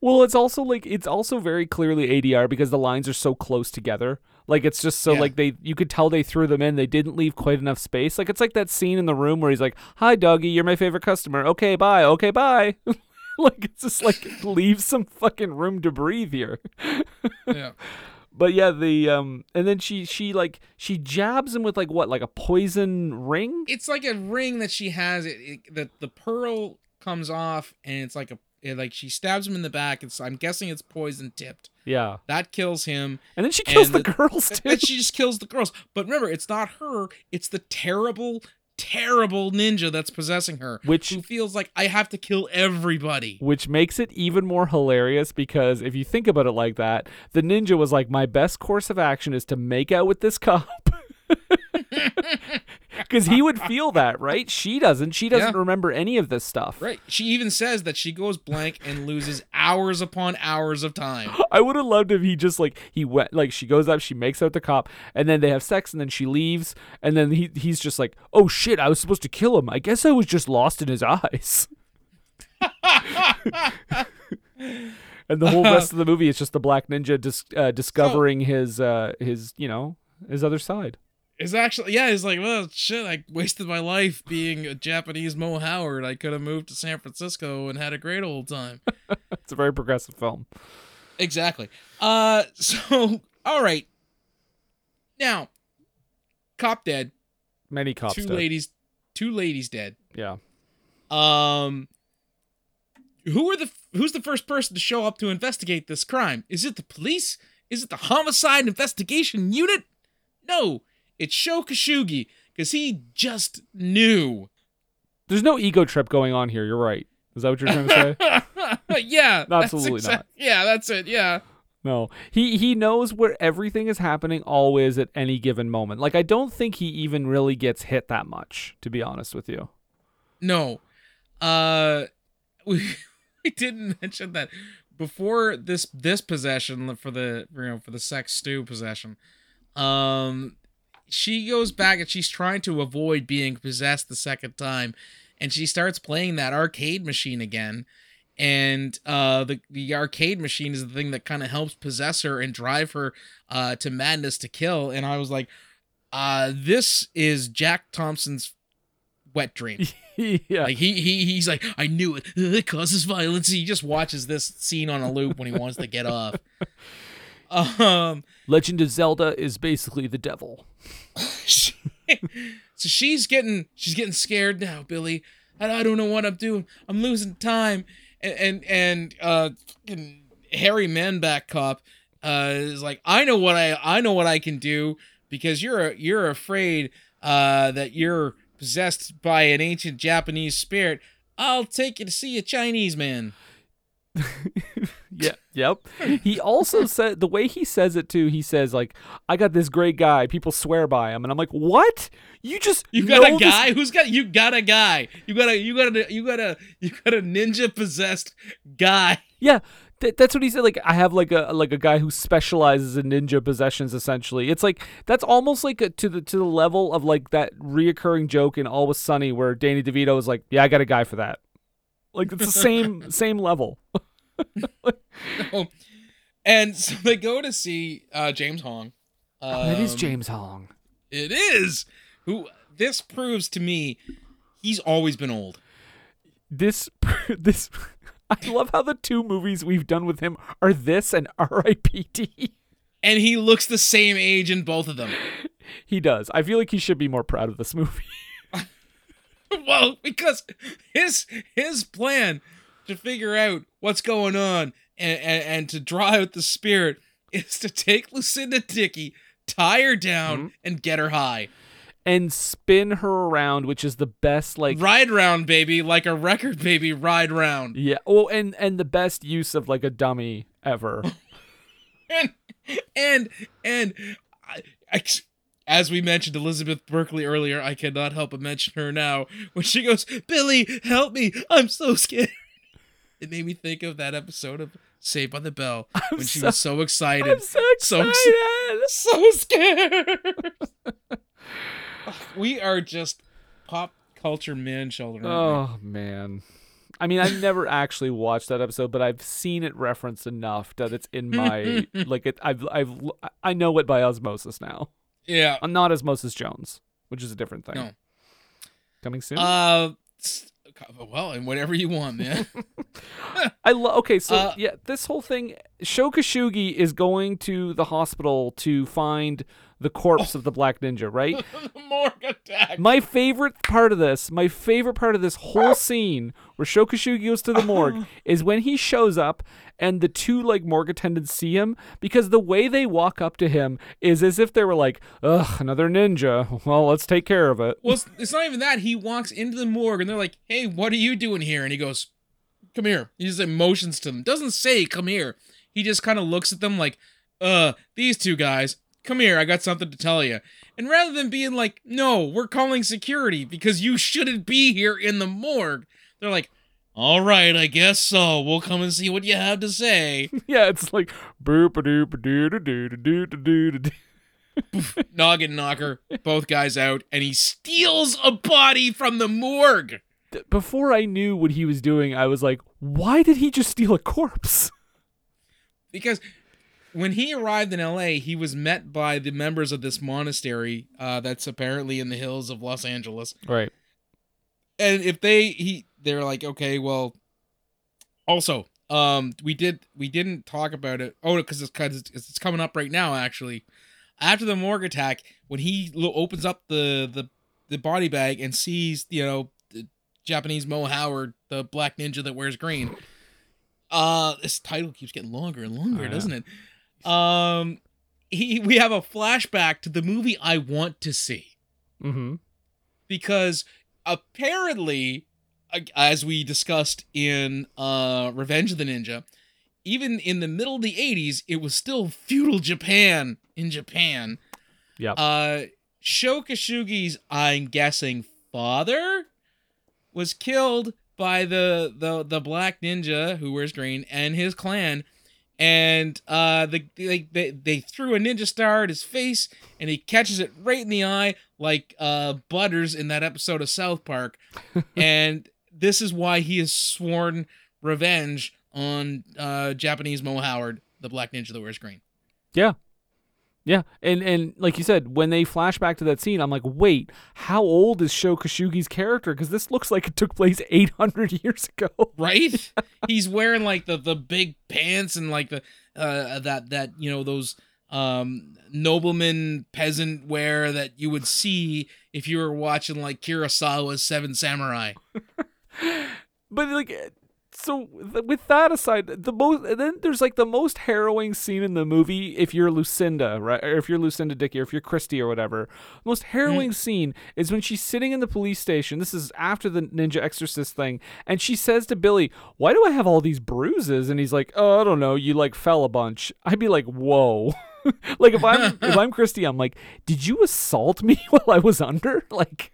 Well, it's also like it's also very clearly ADR because the lines are so close together. Like it's just so Yeah. like they you could tell they threw them in. They didn't leave quite enough space. Like it's like that scene in the room where he's like, "Hi, doggy, you're my favorite customer. Okay, bye. Okay, bye." like it's just like leave some fucking room to breathe here. yeah. But yeah, the um, and then she she like she jabs him with like what like a poison ring. It's like a ring that she has. It, it the the pearl comes off, and it's like a it, like she stabs him in the back. It's I'm guessing it's poison tipped. Yeah, That kills him. and then she kills And the, girls too. Then she just kills the girls. But remember, it's not her. It's the terrible, terrible ninja that's possessing her. Which- who feels like I have to kill everybody. which makes it even more hilarious because if you think about it like that, the ninja was like, "My best course of action is to make out with this cop." Because he would feel that, right? She doesn't. She doesn't Yeah. remember any of this stuff. Right. She even says that she goes blank and loses hours upon hours of time. I would have loved if he just like he went like she goes up, she makes out the cop, and then they have sex, and then she leaves, and then he he's just like, "Oh shit, I was supposed to kill him. I guess I was just lost in his eyes." and the whole rest of the movie is just the black ninja dis- uh, discovering his uh his you know his other side. It's actually yeah. It's like well shit. I wasted my life being a Japanese Mo Howard. I could have moved to San Francisco and had a great old time. It's a very progressive film. Exactly. Uh. So all right. Now, cop dead. Many cops. two dead. ladies. Two ladies dead. Yeah. Um. Who are the Who's the first person to show up to investigate this crime? Is it the police? Is it the homicide investigation unit? No, it's Sho Kosugi because he just knew. There's no ego trip going on here. You're right. Is that what you're trying to say? yeah, Absolutely exact- not. Yeah, that's it. Yeah. No, he he knows where everything is happening always at any given moment. Like I don't think he even really gets hit that much, to be honest with you. No. Uh we we didn't mention that before this this possession for the you know for the sex stew possession. Um she goes back and she's trying to avoid being possessed the second time and she starts playing that arcade machine again and uh the the arcade machine is the thing that kind of helps possess her and drive her uh to madness to kill and I was like uh this is Jack Thompson's wet dream. yeah. Like he he he's like, I knew it. It causes violence. He just watches this scene on a loop when he wants to get off. Um, Legend of Zelda is basically the devil. so she's getting she's getting scared now, Billy. I, I don't know what I'm doing. I'm losing time. And and and uh, Harry Manback cop uh is like, I know what I I know what I can do because you're you're afraid uh that you're possessed by an ancient Japanese spirit. I'll take you to see a Chinese man. Yeah, yep. He also said the way he says it too. He says like, "I got this great guy. People swear by him," and I'm like, "What? You just You got a this- guy who's got you got a guy. You got a you got a you got a you got a ninja possessed guy. Yeah, th- that's what he said. Like, I have like a like a guy who specializes in ninja possessions. Essentially, it's like that's almost like a, to the to the level of like that reoccurring joke in Always Sunny where Danny DeVito is like, "Yeah, I got a guy for that." Like it's the same same level. Oh. And so they go to see uh, James Hong. Oh, that is Um, James Hong. It is. Who this proves to me he's always been old. This this. I love how the two movies we've done with him are this and R.I.P.D. And he looks the same age in both of them. He does. I feel like he should be more proud of this movie. well, because his his plan to figure out what's going on and, and, and to draw out the spirit is to take Lucinda Dickey, tie her down, Mm-hmm. and get her high. and spin her around, which is the best like ride round, baby, like a record, baby, ride round. Yeah. Oh, and and the best use of like a dummy ever. and and and I, I, as we mentioned Elizabeth Berkley earlier, I cannot help but mention her now when she goes, "Billy, help me! I'm so scared." It made me think of that episode of Saved by the Bell I'm when she so- was so excited, I'm so excited. so, so scared. we are just pop culture man children. Oh man. I mean, I've never actually watched that episode, but I've seen it referenced enough that it's in my like it. I've I've I know it by osmosis now. yeah. I'm not Osmosis Jones, which is a different thing. No. Coming soon. Uh, well, and whatever you want, man. I love. Okay, so Uh, yeah, this whole thing. Sho Kosugi is going to the hospital to find the corpse oh. of the Black Ninja, right? Morgue attack. My favorite part of this, my favorite part of this whole scene where Sho Kosugi goes to the morgue is when he shows up and the two like morgue attendants see him because the way they walk up to him is as if they were like, ugh, another ninja. Well, let's take care of it. Well, it's, it's not even that. He walks into the morgue and they're like, "Hey, what are you doing here?" And he goes, "Come here." He just like, motions to them. Doesn't say, "Come here." He just kind of looks at them like, "Uh, these two guys, come here. I got something to tell you." And rather than being like, "No, we're calling security because you shouldn't be here in the morgue," they're like, "All right, I guess so. We'll come and see what you have to say." yeah, it's like boop a doop a doo doo doo doo doo doo. Noggin knocker, both guys out, and he steals a body from the morgue. Before I knew what he was doing, I was like, why did he just steal a corpse? Because when he arrived in LA, he was met by the members of this monastery uh, that's apparently in the hills of Los Angeles. Right. And if they he they're like, okay, well, also, um, we did we didn't talk about it. Oh, because it's because it's, it's coming up right now. Actually, after the morgue attack, when he lo- opens up the the the body bag and sees you know the Japanese Mo Howard, the black ninja that wears green. Uh, this title keeps getting longer and longer, Oh, yeah. doesn't it? Um, he we have a flashback to the movie I want to see Mm-hmm. because apparently, as we discussed in uh Revenge of the Ninja, even in the middle of the '80s, it was still feudal Japan in Japan. Yep. Uh, Sho Kosugi's, I'm guessing, father was killed by the the the black ninja who wears green and his clan. And uh the they, they they threw a ninja star at his face and he catches it right in the eye like uh butters in that episode of south park. And this is why he has sworn revenge on uh japanese mo howard the black ninja that wears green. Yeah. Yeah. And and like you said, when they flash back to that scene, I'm like, wait, how old is Sho Kosugi's character? Because this looks like it took place 800 years ago. right he's wearing like the the big pants and like the uh that that you know those um nobleman peasant wear that you would see if you were watching like kurosawa's seven samurai But like, so th- with that aside, the most then there's like the most harrowing scene in the movie. If you're Lucinda, right, or if you're Lucinda Dickey, or if you're Christie or whatever, most harrowing mm. scene is when she's sitting in the police station. This is after the Ninja Exorcist thing, and she says to Billy, "Why do I have all these bruises?" And he's like, "Oh, I don't know. You like fell a bunch." I'd be like, "Whoa." like if I'm if I'm Christy, I'm like, did you assault me while I was under? Like,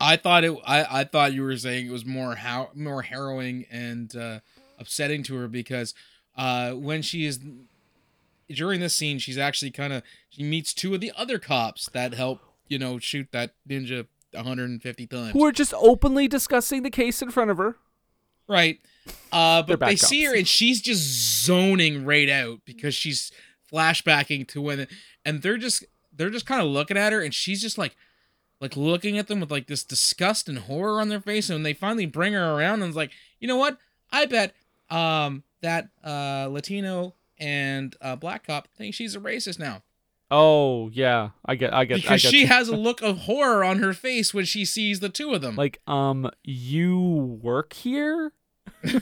i thought it i i thought you were saying it was more how more harrowing and uh upsetting to her because uh when she is during this scene she's actually kind of she meets two of the other cops that help you know shoot that ninja 150 times who are just openly discussing the case in front of her. Right. Uh, but they see her and she's just zoning right out because she's flashbacking to when, and they're just they're just kind of looking at her and she's just like, like looking at them with like this disgust and horror on their face. And when they finally bring her around and it's like, you know what? I bet um that uh Latino and uh black cop think she's a racist now Oh yeah, I get, I get, I because get she you. has a look of horror on her face when she sees the two of them. like, um, you work here?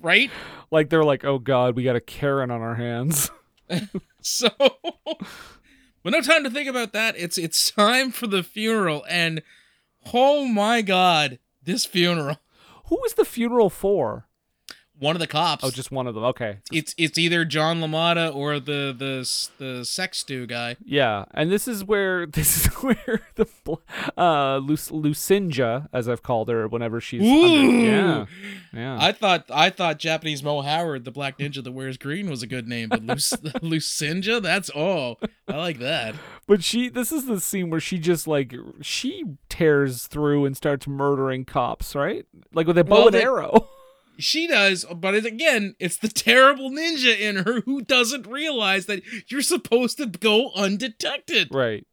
right? Like they're like, oh god, we got a Karen on our hands. So, But no time to think about that. It's it's time for the funeral, and oh my god, this funeral. Who was the funeral for? One of the cops. Oh, just one of them. Okay. It's it's either John LaMotta or the the the sex stew guy. Yeah, and this is where this is where the uh Luc- Lucinda, as I've called her, whenever she's Ooh. yeah, yeah. I thought I thought Japanese Mo Howard, the black ninja that wears green, was a good name, but Luc- Lucinda, that's all. I like that. But she, this is the scene where she just like she tears through and starts murdering cops, right? Like with a bow Well, and they- arrow. She does, but it, again, it's the terrible ninja in her who doesn't realize that you're supposed to go undetected. right.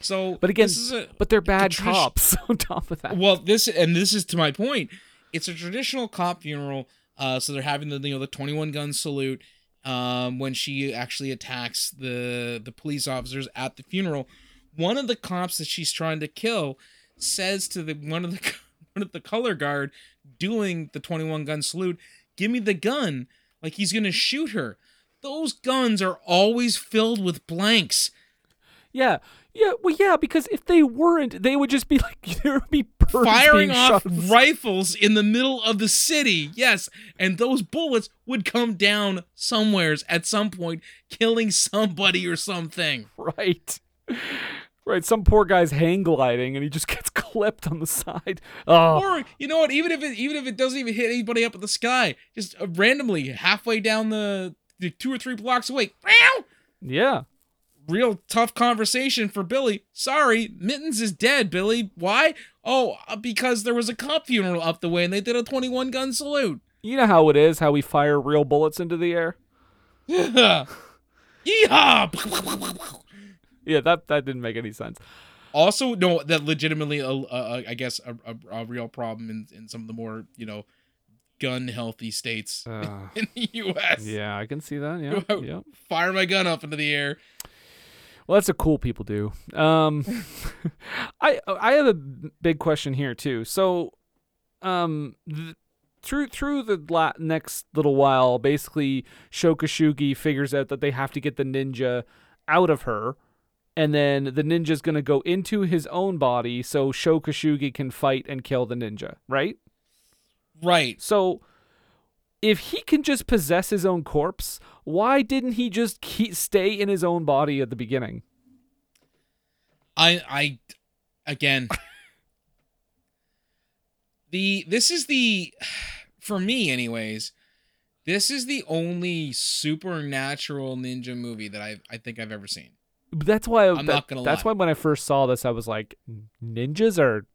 So, But again, this is a, but they're bad tradi- cops on top of that. Well, this and this is to my point. It's a traditional cop funeral. Uh, so they're having the you know the twenty one gun salute. Um, when she actually attacks the the police officers at the funeral, one of the cops that she's trying to kill says to the one of the one of the color guard doing the twenty one gun salute, "Give me the gun!" Like he's gonna shoot her. Those guns are always filled with blanks. Yeah, yeah, well, yeah, because if they weren't, they would just be like there would be firing off shot. rifles in the middle of the city. Yes, and those bullets would come down somewheres at some point, killing somebody or something. Right. Right, some poor guy's hang gliding and he just gets clipped on the side. Oh, Or you know what? Even if it even if it doesn't even hit anybody up in the sky, just uh, randomly halfway down the, the two or three blocks away. Meow! yeah. Real tough conversation for Billy. Sorry, Mittens is dead, Billy. Why? Oh, uh, because there was a cop funeral up the way and they did a 21 gun salute. You know how it is, how we fire real bullets into the air? Yeehaw! Yeah, that that didn't make any sense. also no that legitimately uh, uh, i guess a, a, a real problem in, in some of the more you know gun healthy states Uh, in the us yeah, I can see that. Yeah. Fire my gun up into the air Well, that's what cool people do. Um, I I have a big question here too. So, um, th- through through the la- next little while, basically Sho Kosugi figures out that they have to get the ninja out of her, and then the ninja's gonna go into his own body so Sho Kosugi can fight and kill the ninja. Right. right So. If he can just possess his own corpse, why didn't he just keep, stay in his own body at the beginning? i i again the this is the for me anyways this is the only supernatural ninja movie that i i think i've ever seen That's why I'm that- not gonna That's lie. why when I first saw this, I was like, ninjas are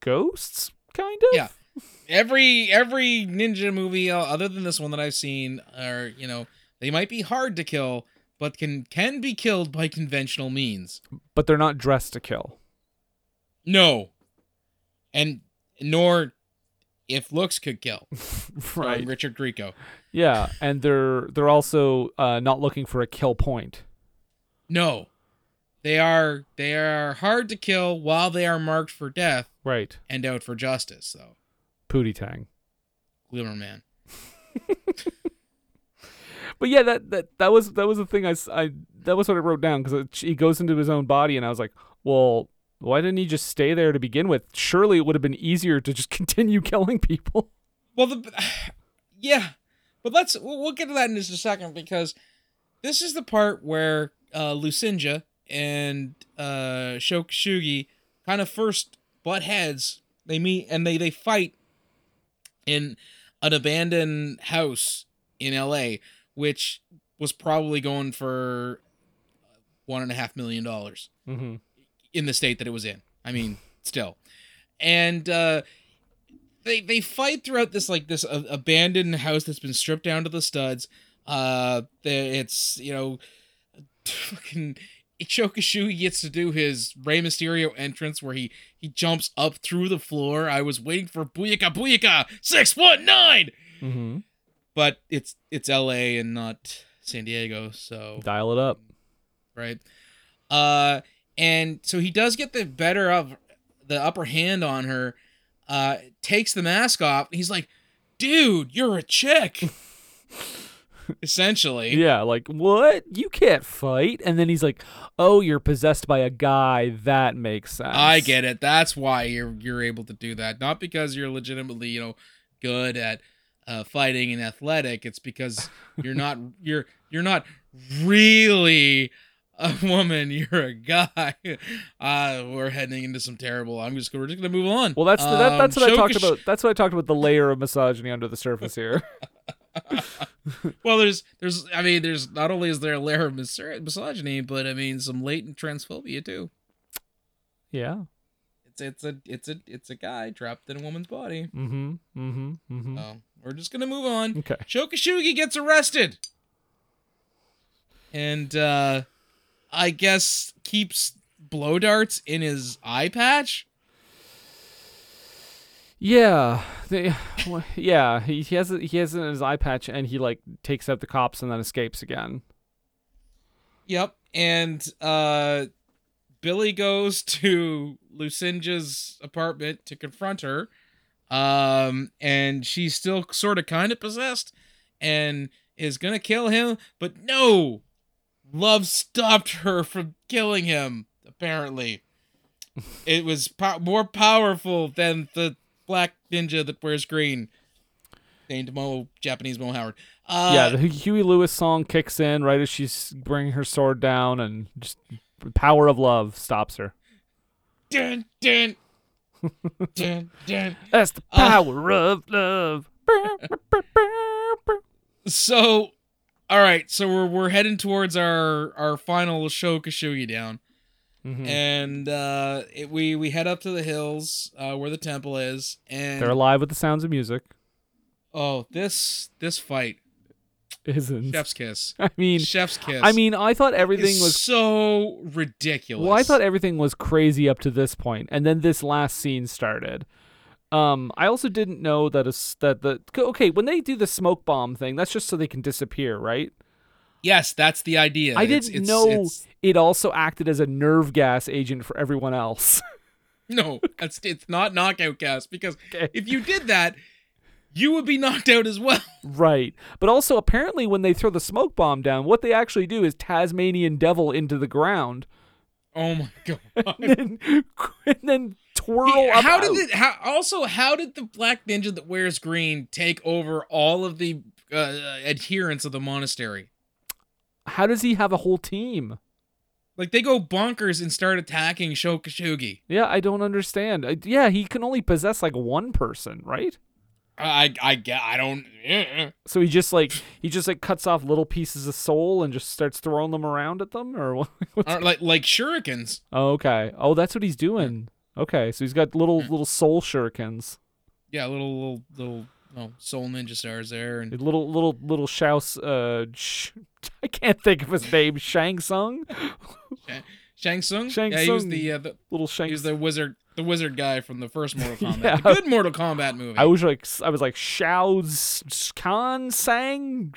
ghosts, kind of. Yeah. every every ninja movie uh, other than this one that I've seen are you know they might be hard to kill, but can can be killed by conventional means. But they're not dressed to kill. No, and nor if looks could kill. Right, Richard Grieco. Yeah, and they're they're also uh, not looking for a kill point. No, they are they are hard to kill while they are marked for death Right. and out for justice. Though Pootie Tang. Glimmer Man. But yeah, that that that was that was the thing I, I- that was what I wrote down because he goes into his own body and I was like, well, why didn't he just stay there to begin with? Surely it would have been easier to just continue killing people. Well, the yeah, but let's we'll we'll get to that in just a second because this is the part where uh, Lucinda and uh, Sho Kosugi kind of first butt heads. They meet and they they fight in an abandoned house in L.A., which was probably going for one and a half million dollars Mm-hmm. in the state that it was in. I mean, still, and uh, they they fight throughout this like this uh, abandoned house that's been stripped down to the studs. Uh, it's you know, fucking Shokashu gets to do his Rey Mysterio entrance where he he jumps up through the floor. I was waiting for Booyaka Booyaka six one nine, Mm-hmm. but it's it's L.A. and not San Diego, so Dial it up. right? Uh, and so he does get the better of the upper hand on her. Uh, takes the mask off. He's like, "Dude, you're a chick." essentially. Yeah, like what? You can't fight. And then he's like, "Oh, you're possessed by a guy. That makes sense." I get it. That's why you're you're able to do that. Not because you're legitimately, you know, good at uh, fighting and athletic. It's because you're not you're you're not really a woman. You're a guy. Uh, we're heading into some terrible. I'm just we're just gonna move on. Well, that's the, that, that's what I Um, talked about. That's what I talked about. The layer of misogyny under the surface here. well, there's there's I mean there's not only is there a layer of mis- misogyny, but I mean some latent transphobia too. yeah. It's it's a it's a it's a guy trapped in a woman's body. Mm-hmm. Mm-hmm. Mm-hmm. So we're just gonna move on. Okay. Sho Kosugi gets arrested. And uh I guess keeps blow darts in his eye patch. Yeah, they, yeah. He, he has. He has it in his eye patch, and he like takes out the cops and then escapes again. Yep. And uh Billy goes to Lucinda's apartment to confront her. Um and she's still sort of kind of possessed and is to kill him, but no. Love stopped her from killing him apparently. it was po- more powerful than the black ninja that wears green. Named Mo Japanese Mo Howard. Uh, yeah, the Huey Lewis song kicks in right as she's bringing her sword down, and just the power of love stops her. dun dun dun dun. That's the Uh, power of love. So, all right, so we're we're heading towards our our final Sho Kosugi down, Mhm. and uh, it, we we head up to the hills uh, where the temple is, and They're alive with the sounds of music. oh this this fight, Isn't chef's kiss. I mean, chef's kiss. I mean, I thought everything was so ridiculous. Well, I thought everything was crazy up to this point, and then this last scene started. Um, I also didn't know that a that the okay when they do the smoke bomb thing, that's just so they can disappear, right? Yes, that's the idea. I didn't it's- know it's- it also acted as a nerve gas agent for everyone else. no, it's it's not knockout gas because if you did that, you would be knocked out as well. right, but also apparently when they throw the smoke bomb down, what they actually do is Tasmanian devil into the ground, Oh my god. and then, and then twirl up how out. did it how also how did the black ninja that wears green take over all of the uh, adherents of the monastery How does he have a whole team? like they go bonkers and start attacking Sho Kosugi Yeah, I don't understand. I, yeah, he can only possess like one person, right? i i get i don't uh, So he just like he just like cuts off little pieces of soul and just starts throwing them around at them, or what? like like shurikens oh, okay. Oh, that's what he's doing. Okay, so he's got little little soul shurikens, yeah little little little oh, soul ninja stars there and little little little Shaos. Uh, sh- I can't think of his name. Shang Tsung. shang Tsung Shang yeah he was the, uh, the Little Shang. he was the wizard the wizard guy from the first mortal kombat Yeah. the good mortal kombat movie I was like I was like Shao's Khan Sang.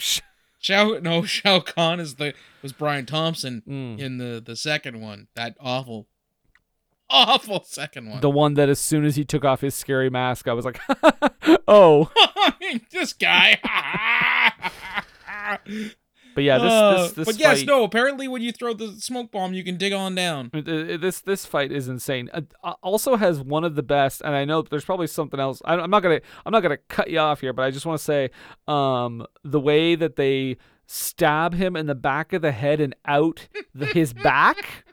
Shao no Shao Kahn is the was Brian Thompson Mm. in the the second one. That awful, awful second one. The one that as soon as he took off his scary mask, I was like, oh. This guy. But yeah, this Uh, this this but yes, fight- no. Apparently, when you throw the smoke bomb, you can dig on down. This this fight is insane. Uh, uh, also has one of the best, and I know there's probably something else. I, I'm not gonna I'm not gonna cut you off here, but I just want to say, um, the way that they stab him in the back of the head and out the, his back,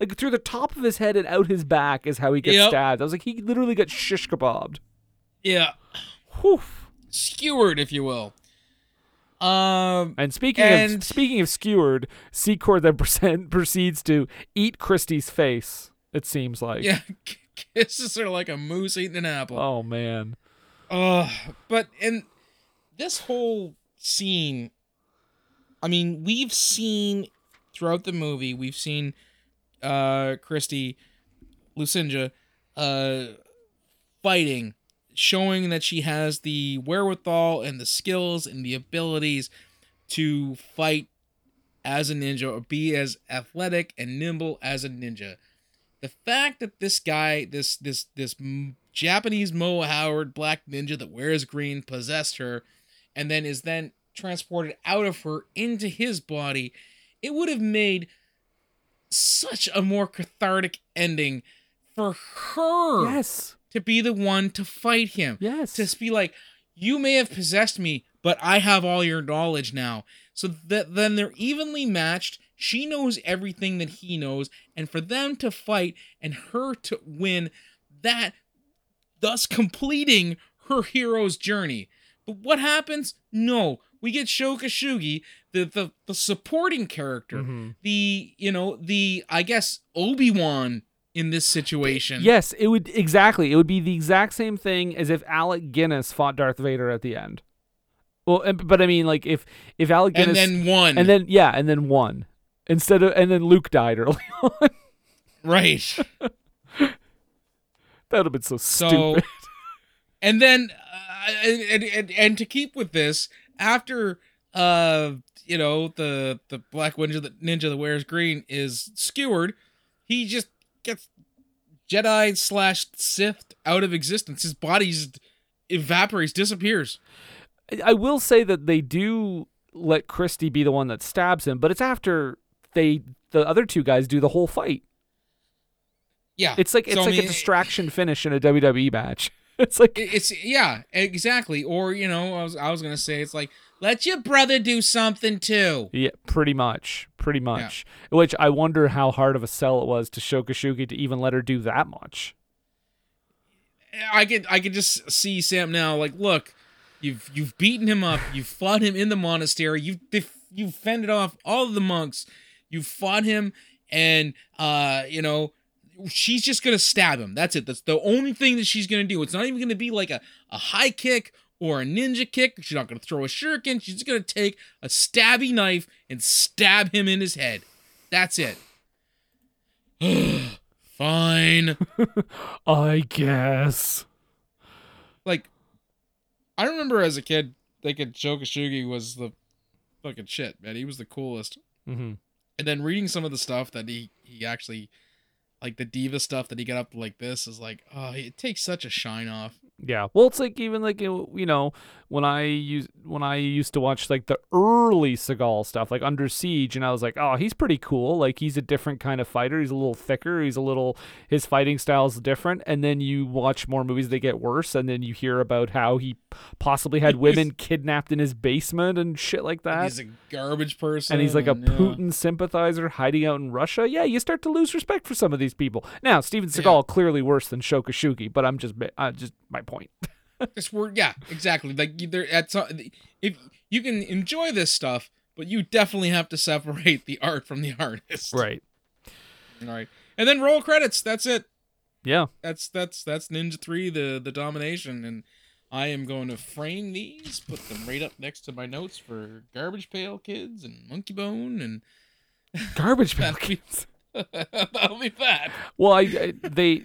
like through the top of his head and out his back, is how he gets Yep. stabbed. I was like, he literally got shish kebabbed. Yeah, Whew. skewered, if you will. Um, And speaking And- of speaking of skewered, Secor then present, proceeds to eat Christie's face. It seems like. yeah, kisses her like a moose eating an apple. Oh man. Uh, but in this whole scene, I mean, we've seen throughout the movie, we've seen uh Christy, Lucinda, uh fighting, showing that she has the wherewithal and the skills and the abilities to fight as a ninja or be as athletic and nimble as a ninja. The fact that this guy, this this this Japanese Mo Howard black ninja that wears green possessed her and then is then transported out of her into his body, it would have made such a more cathartic ending for her Yes. to be the one to fight him. Yes. To be like, you may have possessed me, but I have all your knowledge now. So that then they're evenly matched. She knows everything that he knows, and for them to fight and her to win, that thus completing her hero's journey. But what happens? No, we get Sho Kosugi, the the, the supporting character, Mm-hmm. the you know the I guess Obi Wan in this situation. Yes, it would exactly. It would be the exact same thing as if Alec Guinness fought Darth Vader at the end. Well, and- but I mean, like if if Alec Guinness And then won. and then yeah, and then won instead of and then Luke died early on. right. that would have been so, So, stupid. and then, uh, and, and and to keep with this, after uh, you know, the the black ninja, the ninja that wears green is skewered, he just gets Jedi slash Sith out of existence. His body evaporates, disappears. I will say that they do let Christie be the one that stabs him, but it's after they the other two guys do the whole fight. Yeah, It's like it's So, I like mean, a distraction finish in a WWE match. It's like It's yeah, exactly. Or you know, I was I was gonna say it's like let your brother do something too. Yeah, pretty much, pretty much. Which I wonder how hard of a sell it was to Sho Kosugi to even let her do that much. I could I could just see Sam now like look you've you've beaten him up you've fought him in the monastery you've def- you've fended off all of the monks you've fought him and uh you know she's just gonna stab him that's it that's the only thing that she's gonna do it's not even gonna be like a, a high kick or a ninja kick she's not gonna throw a shuriken she's just gonna take a stabby knife and stab him in his head that's it fine I guess. like I remember as a kid thinking Sho Kosugi was the fucking shit, man. He was the coolest. Mm-hmm. And then reading some of the stuff that he he actually like the diva stuff that he got up like this is like, oh, it takes such a shine off. Yeah. Well, it's like even like you know when I use when I used to watch like the early Seagal stuff, like Under Siege, and I was like, oh, he's pretty cool. Like he's a different kind of fighter. He's a little thicker. He's a little his fighting style is different. And then you watch more movies, they get worse, and then you hear about how he possibly had women kidnapped in his basement and shit like that. He's a garbage person. and he's like a yeah. Putin sympathizer hiding out in Russia. Yeah, you start to lose respect for some of these people. Now, Steven Seagal clearly worse than Sho Kosugi, but I'm just uh, just my point. This word, yeah, exactly. Like there, at some, if you can enjoy this stuff, but you definitely have to separate the art from the artist. right. All right, and then roll credits. That's it. Yeah. That's that's that's Ninja Three, the the domination, and I am going to frame these, put them right up next to my notes for Garbage Pail Kids and Monkey Bone, and Garbage Pail that'll that'll be that. Well, I, I they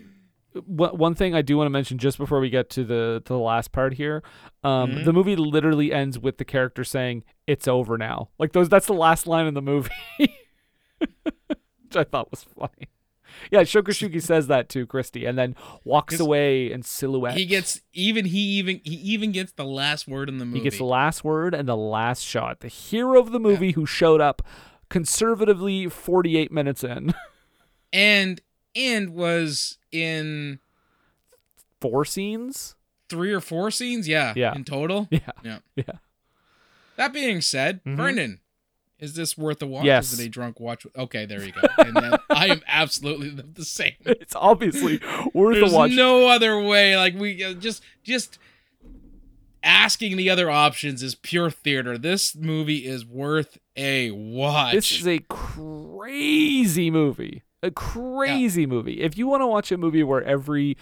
one thing I do want to mention just before we get to the to the last part here, um, Mhm. the movie literally ends with the character saying "It's over now." Like those, that's the last line in the movie, which I thought was funny. Yeah, Sho Kosugi says that to Christie, and then walks away in silhouette. He gets even. He even he even gets the last word in the movie. He gets the last word and the last shot. The hero of the movie who showed up conservatively 48 minutes in. and and was in Four scenes? three or four scenes. Yeah, Yeah. in total. Yeah. Yeah. Yeah. That being said, Mhm. Brendan, is this worth a watch? Yes. Is it a drunk watch? Okay, there you go. And then I am absolutely the, the same. It's obviously worth There's a watch. no other way. Like we uh, just just asking the other options is pure theater. This movie is worth a watch. This is a crazy movie. A crazy movie. If you want to watch a movie where every,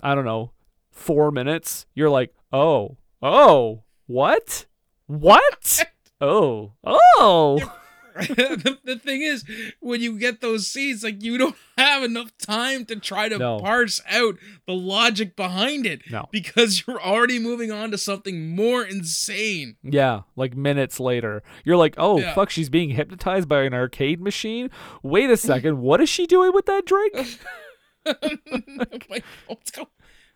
I don't know, four minutes, you're like, oh, oh, what? What? oh, oh. the, the thing is, when you get those scenes, like you don't have enough time to try to No. parse out the logic behind it. No. Because you're already moving on to something more insane. Yeah, like minutes later. You're like, oh, Yeah. fuck, she's being hypnotized by an arcade machine? Wait a second, what is she doing with that drink? Like,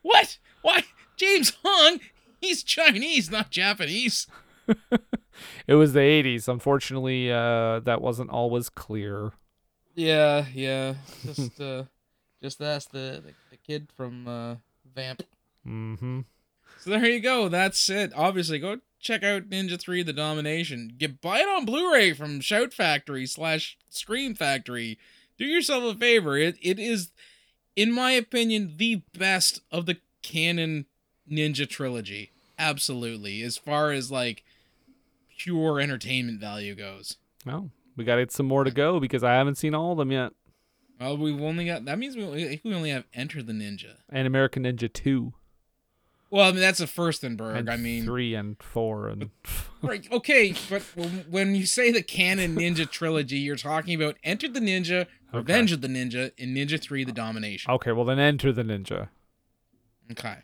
What? Why? James Hong? He's Chinese, not Japanese. it was the 80s. Unfortunately, uh, that wasn't always clear. Yeah, yeah. Just uh just ask the the, the kid from uh Vamp. Mm-hmm. So there you go. That's it. Obviously, go check out Ninja 3 The Domination. Get buy it on Blu-ray from Shout Factory slash Scream Factory. Do yourself a favor. It it is, in my opinion, the best of the Cannon ninja trilogy. Absolutely. As far as like pure entertainment value goes. Well, we got to get some more to go because I haven't seen all of them yet. Well, we've only got that means we only, we only have Enter the Ninja and American Ninja Two. Well, I mean that's a Firstenberg. And Berg. I mean three and four and right. Okay, but when you say the Cannon Ninja trilogy, you're talking about Enter the Ninja, Revenge okay. of the Ninja, and Ninja Three: The Domination. Okay, well then Enter the Ninja. Okay,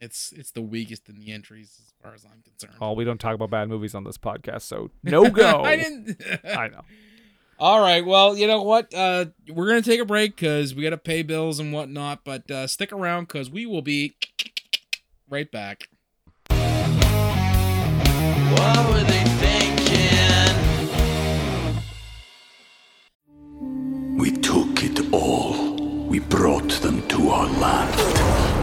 it's it's the weakest in the entries as far as I'm concerned. Oh, we don't talk about bad movies on this podcast, so no go. I didn't. I know. All right. Well, you know what? Uh, we're gonna take a break because we gotta pay bills and whatnot. But uh, stick around because we will be right back. What were they thinking? We took it all. We brought them to our land.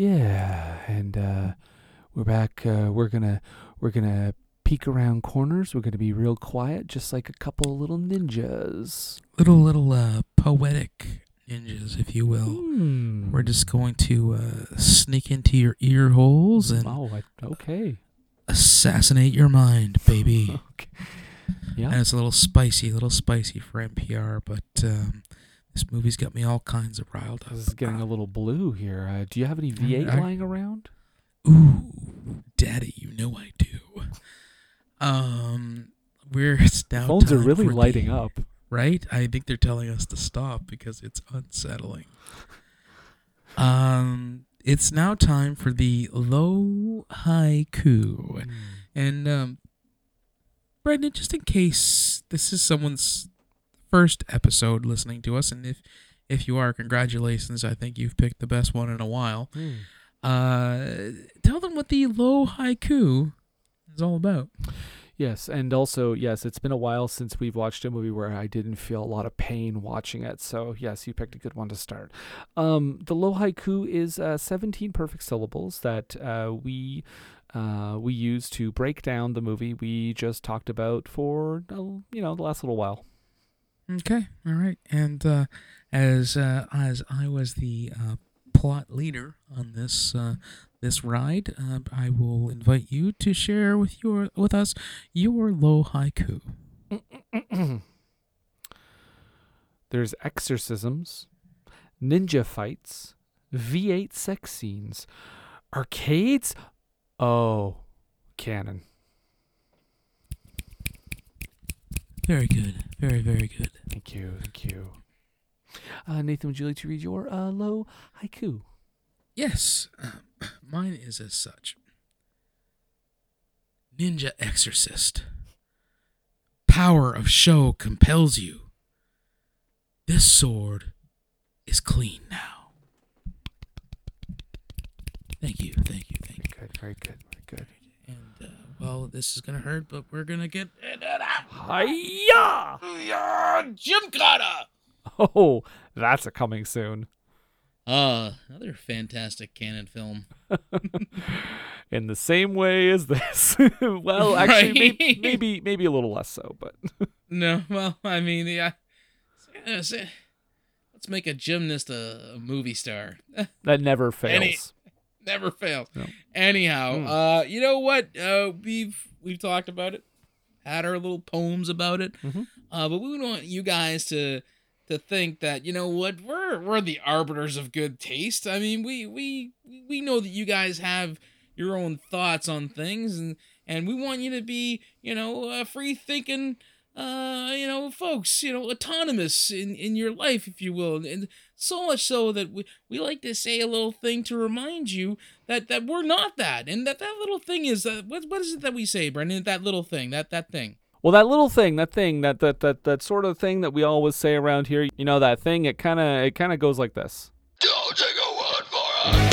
Yeah, and uh we're back uh we're going to we're to peek around corners. We're going to be real quiet just like a couple little ninjas. Little little uh poetic ninjas, if you will. Hmm. We're just going to uh, sneak into your ear holes and oh, I, okay, assassinate your mind, baby. okay. Yeah, and it's a little spicy, a little spicy for NPR, but um, this movie's got me all kinds of riled up. This is getting a little blue here. Uh, do you have any V8 I, lying around? Ooh, Daddy, you know I do. Um, we're now phones are really lighting the, up right? I think they're telling us to stop because it's unsettling. um, it's now time for the low haiku, mm. and um, Brendan, just in case this is someone's first episode listening to us, and if if you are, congratulations! I think you've picked the best one in a while. Mm. Uh, tell them what the low haiku is all about. Yes, and also yes, it's been a while since we've watched a movie where I didn't feel a lot of pain watching it. So yes, you picked a good one to start. Um, the low haiku is uh, 17 perfect syllables that uh, we uh, we use to break down the movie we just talked about for you know the last little while. Okay, all right, and uh, as uh, as I was the uh, plot leader on this this ride, uh, I will invite you to share with your with us your low haiku. There's exorcisms, ninja fights, V8 sex scenes, arcades. Oh, Cannon. Very good. Very, very good. Thank you. Thank you. Uh, Nathan, would you like to read your uh, low haiku? Yes. Mine is as such Ninja Exorcist. Power of Sho compels you. This sword is clean now. Thank you, thank you, thank you. Good, very good, very good. And, uh, well, this is going to hurt, but we're going to get it out. Hiya! Gymkata! Oh, that's a coming soon. Uh, another fantastic Cannon film. In the same way as this. well, actually, right? maybe, maybe maybe a little less so, but no. Well, I mean, yeah. Let's make a gymnast a, movie star. that never fails. Never fails. No. Anyhow, mm. uh, you know what? Uh, we've we've talked about it, had our little poems about it. Mm-hmm. Uh, but we want you guys to to think that you know what we're we're the arbiters of good taste. I mean, we we we know that you guys have your own thoughts on things and and we want you to be, you know, uh, free thinking, uh, you know, folks, you know, autonomous in, in your life, if you will. And so much so that we, we like to say a little thing to remind you that, that we're not that. And that that little thing is, uh, what, what is it that we say, Brendan? That little thing, that, that thing. Well, that little thing, that thing, that that that that sort of thing that we always say around here, you know, that thing. It kind of it kind of goes like this. Don't take a word for it.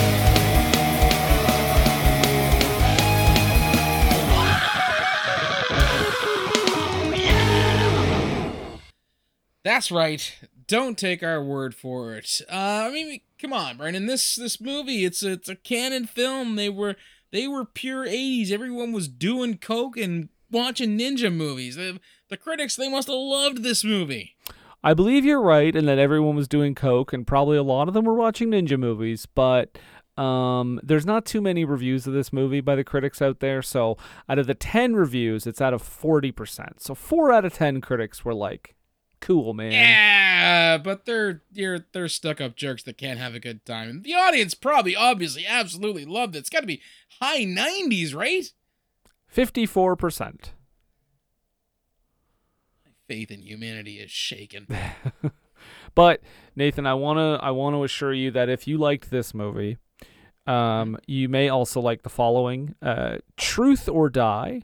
That's right. Don't take our word for it. Uh, I mean, come on, Brandon. This this movie, it's a, it's a Cannon film. They were they were pure '80s. Everyone was doing coke and watching ninja movies. The, the critics they must have loved this movie. I believe you're right, and that everyone was doing coke, and probably a lot of them were watching ninja movies. But um, there's not too many reviews of this movie by the critics out there. So out of the ten reviews, it's out of forty percent. So four out of ten critics were like, "Cool, man." Yeah, but they're they're they're stuck up jerks that can't have a good time. And the audience probably, obviously, absolutely loved it. It's got to be high '90s, right? Fifty-four percent. My faith in humanity is shaken. But Nathan, I wanna I wanna assure you that if you liked this movie, um, you may also like the following: uh, Truth or Die.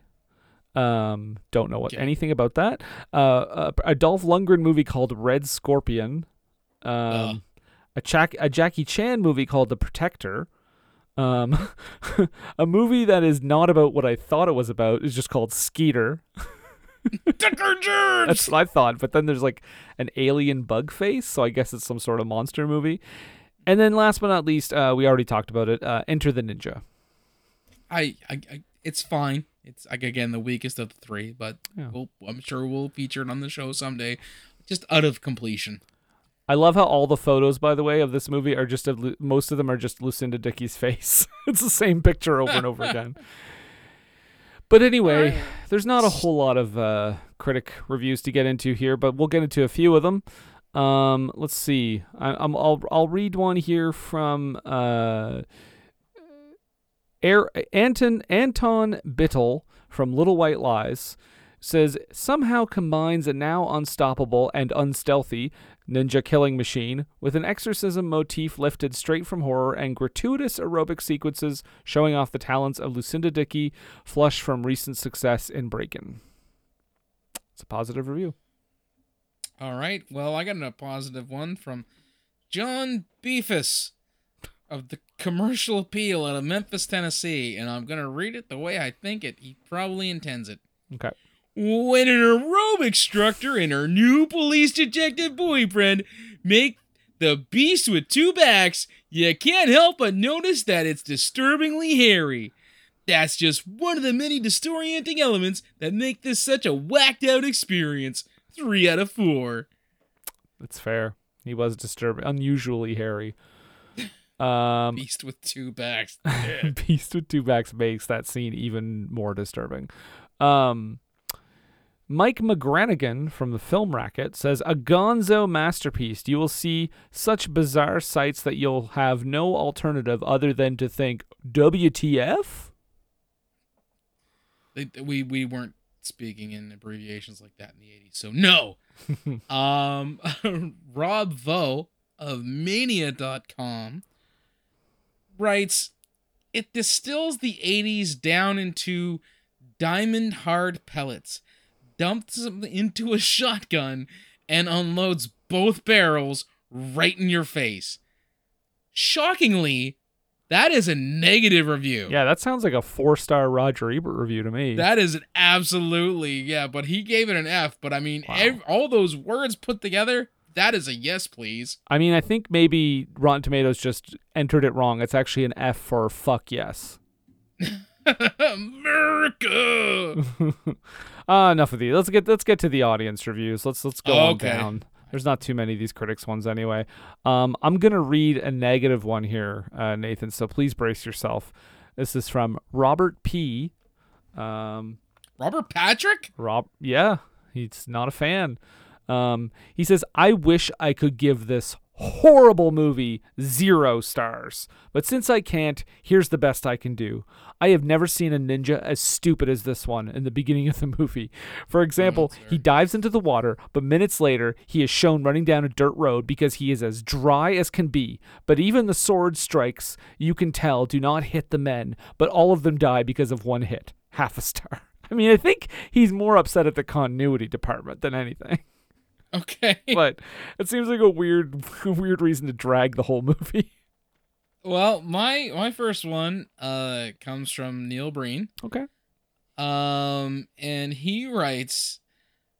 Um, don't know what Okay. anything about that. Uh, a, a Dolph Lundgren movie called Red Scorpion. Um, Ugh. a, Jack, a Jackie Chan movie called The Protector. Um, a movie that is not about what I thought it was about is just called Skeeter. That's what I thought. But then there's like an alien bug face, so I guess it's some sort of monster movie. And then last but not least, uh, we already talked about it. Uh, Enter the Ninja. I, I, I it's fine. It's like again the weakest of the three, but Yeah. we'll, I'm sure we'll feature it on the show someday. Just out of completion. I love how all the photos, by the way, of this movie are just of, most of them are just Lucinda Dickey's face. it's the same picture over and over again. But anyway, there's not a whole lot of uh, critic reviews to get into here, but we'll get into a few of them. Um, let's see. I, I'm, I'll I'll read one here from uh, Air, Anton Anton Bitel from Little White Lies says somehow combines a now unstoppable and unstealthy ninja killing machine with an exorcism motif lifted straight from horror and gratuitous aerobic sequences showing off the talents of Lucinda Dickey, flush from recent success in Breakin'. It's a positive review. All right. Well, I got a positive one from John Beifuss of the Commercial Appeal out of Memphis, Tennessee, and I'm gonna read it the way I think it. He probably intends it. Okay. When an aerobic instructor and her new police detective boyfriend make the beast with two backs, you can't help but notice that it's disturbingly hairy. That's just one of the many disorienting elements that make this such a whacked out experience. Three out of four. That's fair. He was disturbing, unusually hairy. Um, Beast with two backs. Beast with two backs makes that scene even more disturbing. Um, Mike McGranaghan from the Film Racket says, A gonzo masterpiece. You will see such bizarre sights that you'll have no alternative other than to think, WTF? They, we we weren't speaking in abbreviations like that in the 80s. So no. um Rob Vaux of mania.com writes it distills the 80s down into diamond hard pellets, dumps them into a shotgun and unloads both barrels right in your face. Shockingly, that is a negative review. Yeah, that sounds like a four star Roger Ebert review to me. That is an absolutely yeah, but he gave it an F. But I mean, ev- all those words put together, that is a yes, please. I mean, I think maybe Rotten Tomatoes just entered it wrong. It's actually an F for fuck yes. America. uh, enough of these. Let's get let's get to the audience reviews. Let's let's go on down. There's not too many of these critics ones anyway. Um, I'm gonna read a negative one here, uh, Nathan. So please brace yourself. This is from Robert P. Um, Robert Patrick. Rob, yeah, he's not a fan. Um, he says, "I wish I could give this Horrible movie, zero stars. But since I can't, here's the best I can do. I have never seen a ninja as stupid as this one in the beginning of the movie. For example, he dives into the water, but minutes later, he is shown running down a dirt road because he is as dry as can be. But even the sword strikes, you can tell, do not hit the men, but all of them die because of one hit. Half a star. I mean, I think he's more upset at the continuity department than anything. Okay. but it seems like a weird, weird reason to drag the whole movie. Well, my my first one uh comes from Neil Breen. Okay. Um, and he writes,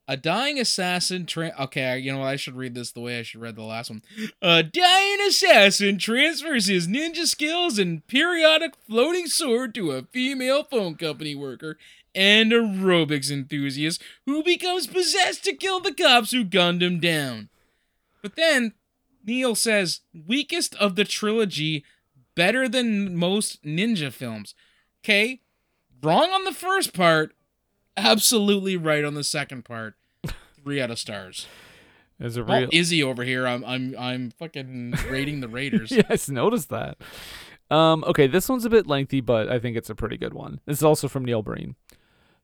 "A dying assassin. Tra- okay, you know what? I should read this the way I should read the last one. A dying assassin transfers his ninja skills and periodic floating sword to a female phone company worker." And aerobics enthusiast who becomes possessed to kill the cops who gunned him down. But then Neil says, weakest of the trilogy, better than most ninja films. Okay, wrong on the first part, absolutely right on the second part. Three out of stars. As a real Izzy over here, I'm I'm I'm fucking rating the Raiders. yes, noticed that. Um, okay, this one's a bit lengthy, but I think it's a pretty good one. This is also from Neil Breen.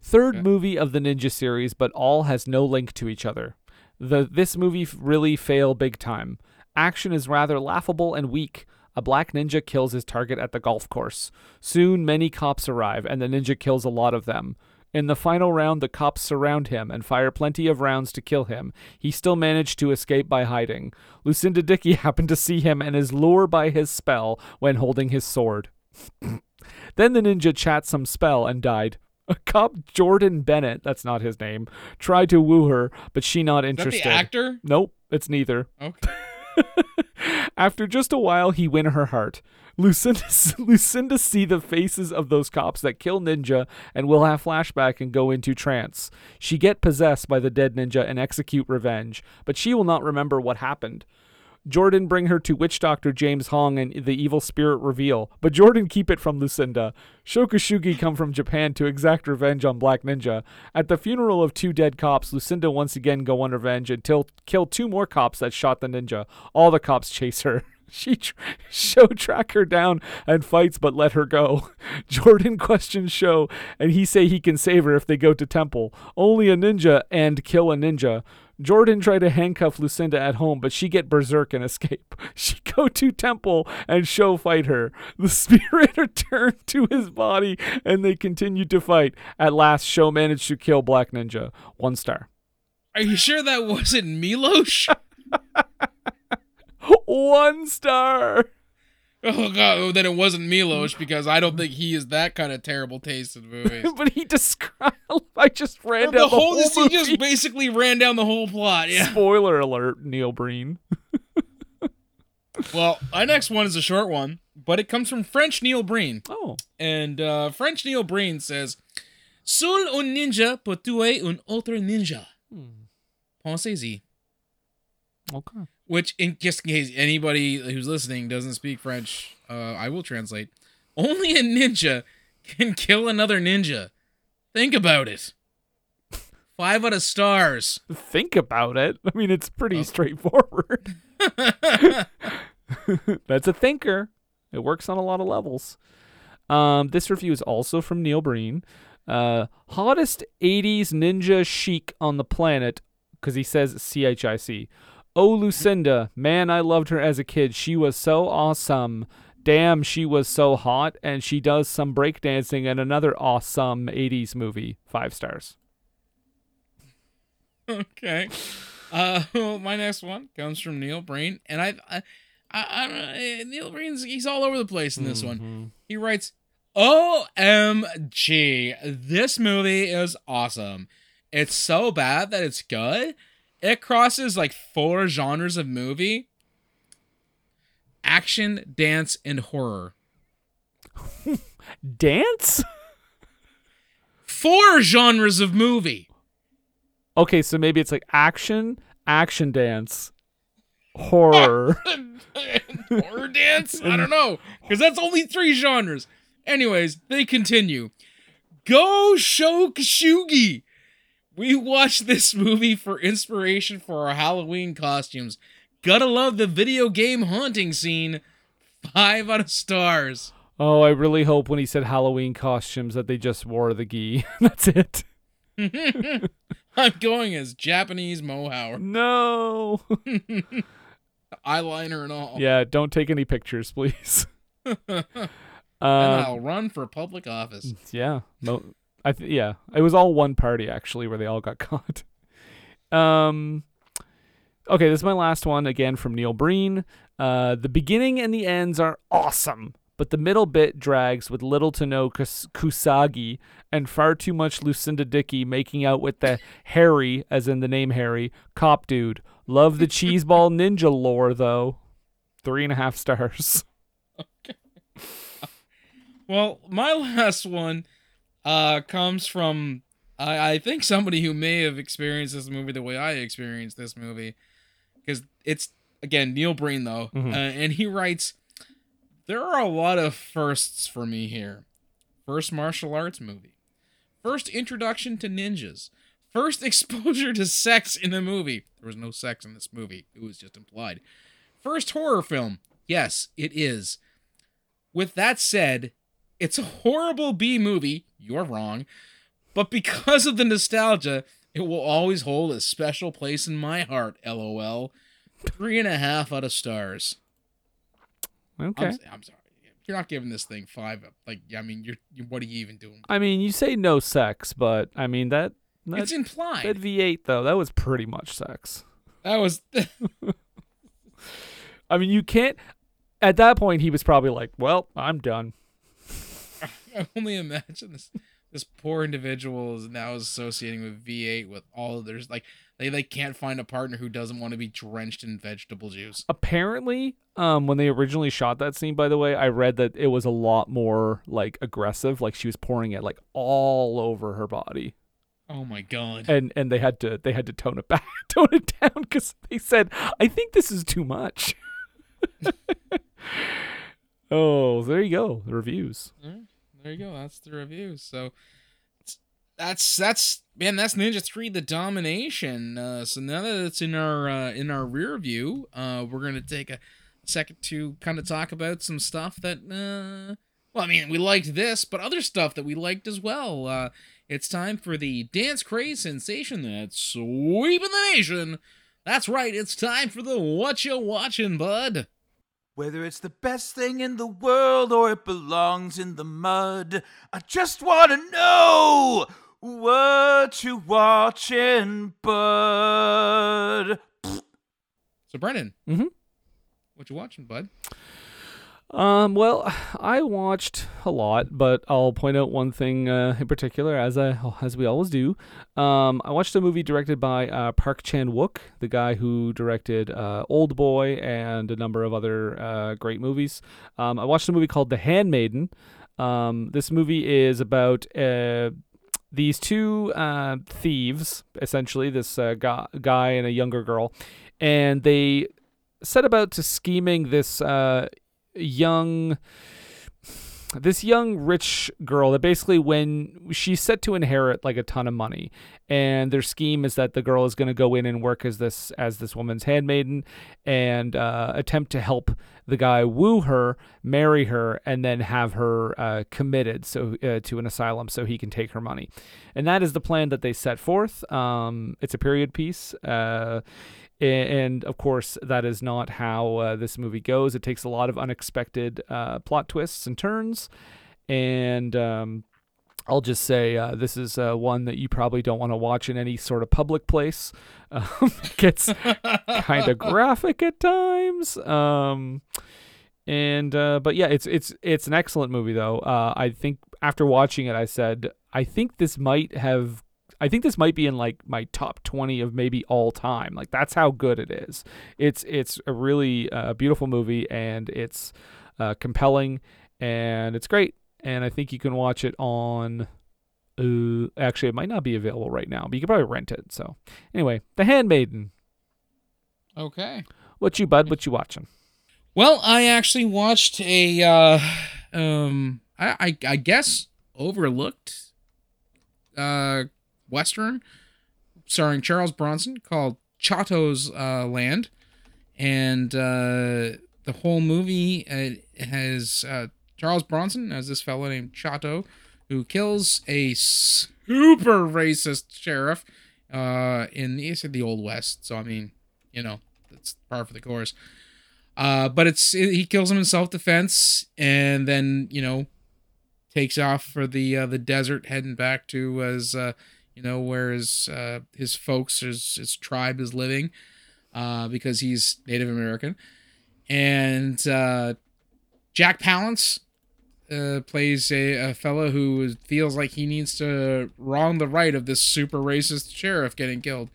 Third Okay. movie of the Ninja series, but all has no link to each other. The this movie really fail big time. Action is rather laughable and weak. A black ninja kills his target at the golf course. Soon, many cops arrive, and the ninja kills a lot of them. In the final round, the cops surround him and fire plenty of rounds to kill him. He still managed to escape by hiding. Lucinda Dickey happened to see him and is lured by his spell when holding his sword. then the ninja chat some spell and died. A cop, Jordan Bennett, that's not his name, tried to woo her, but she not that the interested. actor? Nope, it's neither. Okay. After just a while, he win her heart. Lucinda, Lucinda see the faces of those cops that kill Ninja and will have flashback and go into trance. She get possessed by the dead ninja and execute revenge, but she will not remember what happened. Jordan bring her to witch doctor James Hong and the evil spirit reveal, but Jordan keep it from Lucinda. Sho Kosugi come from Japan to exact revenge on Black Ninja. At the funeral of two dead cops, Lucinda once again go on revenge until kill two more cops that shot the ninja. All the cops chase her. She tr- Sho track her down and fights but let her go. Jordan questions Sho and he say he can save her if they go to temple. Only a ninja and kill a ninja. Jordan try to handcuff Lucinda at home, but she get berserk and escape. She go to temple and Sho fight her. The spirit returned to his body and they continue to fight. At last, Sho managed to kill Black Ninja. One star. Are you sure that wasn't Milosh? One star. Oh god, oh, then it wasn't Milos because I don't think he is that kind of terrible taste in movies. but he described. I just ran down the whole, whole he just basically ran down the whole plot. Yeah. Spoiler alert, Neil Breen. Well, my next one is a short one, but it comes from French Neil Breen. Oh. And uh, French Neil Breen says, Seul un ninja peut tuer un autre ninja. Pensez-y. Okay. Which, in just in case anybody who's listening doesn't speak French, uh, I will translate. Only a ninja can kill another ninja. Think about it. Five out of stars. Think about it. I mean, it's pretty straightforward. That's a thinker. It works on a lot of levels. Um, this review is also from Neil Breen. Uh, hottest 80s ninja chic on the planet, because he says C H I C. Oh, Lucinda, man, I loved her as a kid. She was so awesome. Damn, she was so hot, and she does some breakdancing in another awesome 80s movie. Five stars. okay. Uh, well, my next one comes from Neil Breen, and I, I, I, I don't know, eh, Neil Breen's he's all over the place in this one. He writes, "OMG, this movie is awesome. It's so bad that it's good. It crosses like four genres of movie: action, dance, and horror. Dance? Four genres of movie." Okay, so maybe it's like action, action dance, horror. horror dance? I don't know. Because that's only three genres. Anyways, they continue. Go Sho Kosugi! We watched this movie for inspiration for our Halloween costumes. Gotta love the video game haunting scene. Five out of stars. Oh, I really hope when he said Halloween costumes that they just wore the gi. That's it. I'm going as Japanese Moe Howard. No. Eyeliner and all. Yeah, don't take any pictures, please. and Um, I'll run for public office. Yeah. Mo- I th- yeah, it was all one party actually where they all got caught. Um Okay, this is my last one again from Neil Breen. Uh the beginning and the ends are awesome, but the middle bit drags with little to no kus- Kosugi and far too much Lucinda Dickey making out with the Harry, as in the name Harry, cop dude. Love the cheeseball ninja lore though. Three and a half stars. Okay. Well, my last one uh, comes from I, I think somebody who may have experienced this movie the way I experienced this movie, because it's again Neil Breen though, Mhm. uh, and he writes, "There are a lot of firsts for me here. First martial arts movie, first introduction to ninjas, first exposure to sex in a movie. There was no sex in this movie; it was just implied. First horror film. Yes, it is. With that said, it's a horrible B movie. You're wrong. But because of the nostalgia, it will always hold a special place in my heart. LOL. Three and a half out of stars. Okay. I'm, I'm sorry. You're not giving this thing five. Like, I mean, you're. you what are you even doing? I mean, you say no sex, but I mean that. that It's implied. That V8 though, that was pretty much sex. That was. I mean, you can't. At that point, he was probably like, "Well, I'm done." I only imagine this. This poor individual is now associating with V8 with all of there's like they they can't find a partner who doesn't want to be drenched in vegetable juice. Apparently, um, when they originally shot that scene, by the way, I read that it was a lot more like aggressive. Like she was pouring it like all over her body, Oh my god. and and they had to they had to tone it back, tone it down because they said, "I think this is too much." oh, there you go. The reviews. Alright, there you go. That's the review. So that's that's man, that's Ninja Three: The Domination. Uh, so now that it's in our uh, in our rear view, uh, we're gonna take a second to kind of talk about some stuff that. Uh, well, I mean, we liked this, but other stuff that we liked as well. Uh, it's time for the dance craze sensation that's sweeping the nation. That's right. It's time for the what you watching, bud. Whether it's the best thing in the world or it belongs in the mud, I just want to know what you watching, bud. So, Brennan, mm-hmm. what you watching, bud? Um, well, I watched a lot, but I'll point out one thing uh, in particular, as I as we always do. Um, I watched a movie directed by uh, Park Chan Wook, the guy who directed uh, Old Boy and a number of other uh, great movies. Um, I watched a movie called The Handmaiden. Um, this movie is about uh, these two uh, thieves, essentially, this guy, guy and a younger girl, and they set about to scheming this uh, young this young rich girl that basically when she's set to inherit like a ton of money and their scheme is that the girl is going to go in and work as this as this woman's handmaiden and uh, attempt to help the guy woo her marry her and then have her uh, committed so uh, to an asylum so he can take her money. And that is the plan that they set forth. Um, it's a period piece. Uh, and of course that is not how uh, this movie goes. It takes a lot of unexpected uh, plot twists and turns. And um, i'll just say uh, this is uh, one that you probably don't want to watch in any sort of public place. Um, it gets kind of graphic at times. Um, and uh, but yeah it's it's it's an excellent movie though. Uh, i think after watching it i said i think this might have I think this might be in like my top 20 of maybe all time. Like that's how good it is. It's it's a really uh, beautiful movie and it's uh, compelling and it's great. And I think you can watch it on. Uh, actually, it might not be available right now, but you can probably rent it. So anyway, The Handmaiden. Okay. What you bud? What you watching? Well, I actually watched a, uh, um, I, I, I guess overlooked, uh, western, starring Charles Bronson called Chato's uh, Land, and uh, the whole movie uh, has uh, Charles Bronson as this fellow named Chato, who kills a super racist sheriff uh, in the, it's in the old west. So I mean, you know, that's par for the course. Uh, but it's he kills him in self defense, and then you know takes off for the the desert, heading back to uh, you know where his uh, his folks, his his tribe is living, uh, because he's Native American, and uh, Jack Palance uh, plays a, a fellow who feels like he needs to wrong the right of this super racist sheriff getting killed.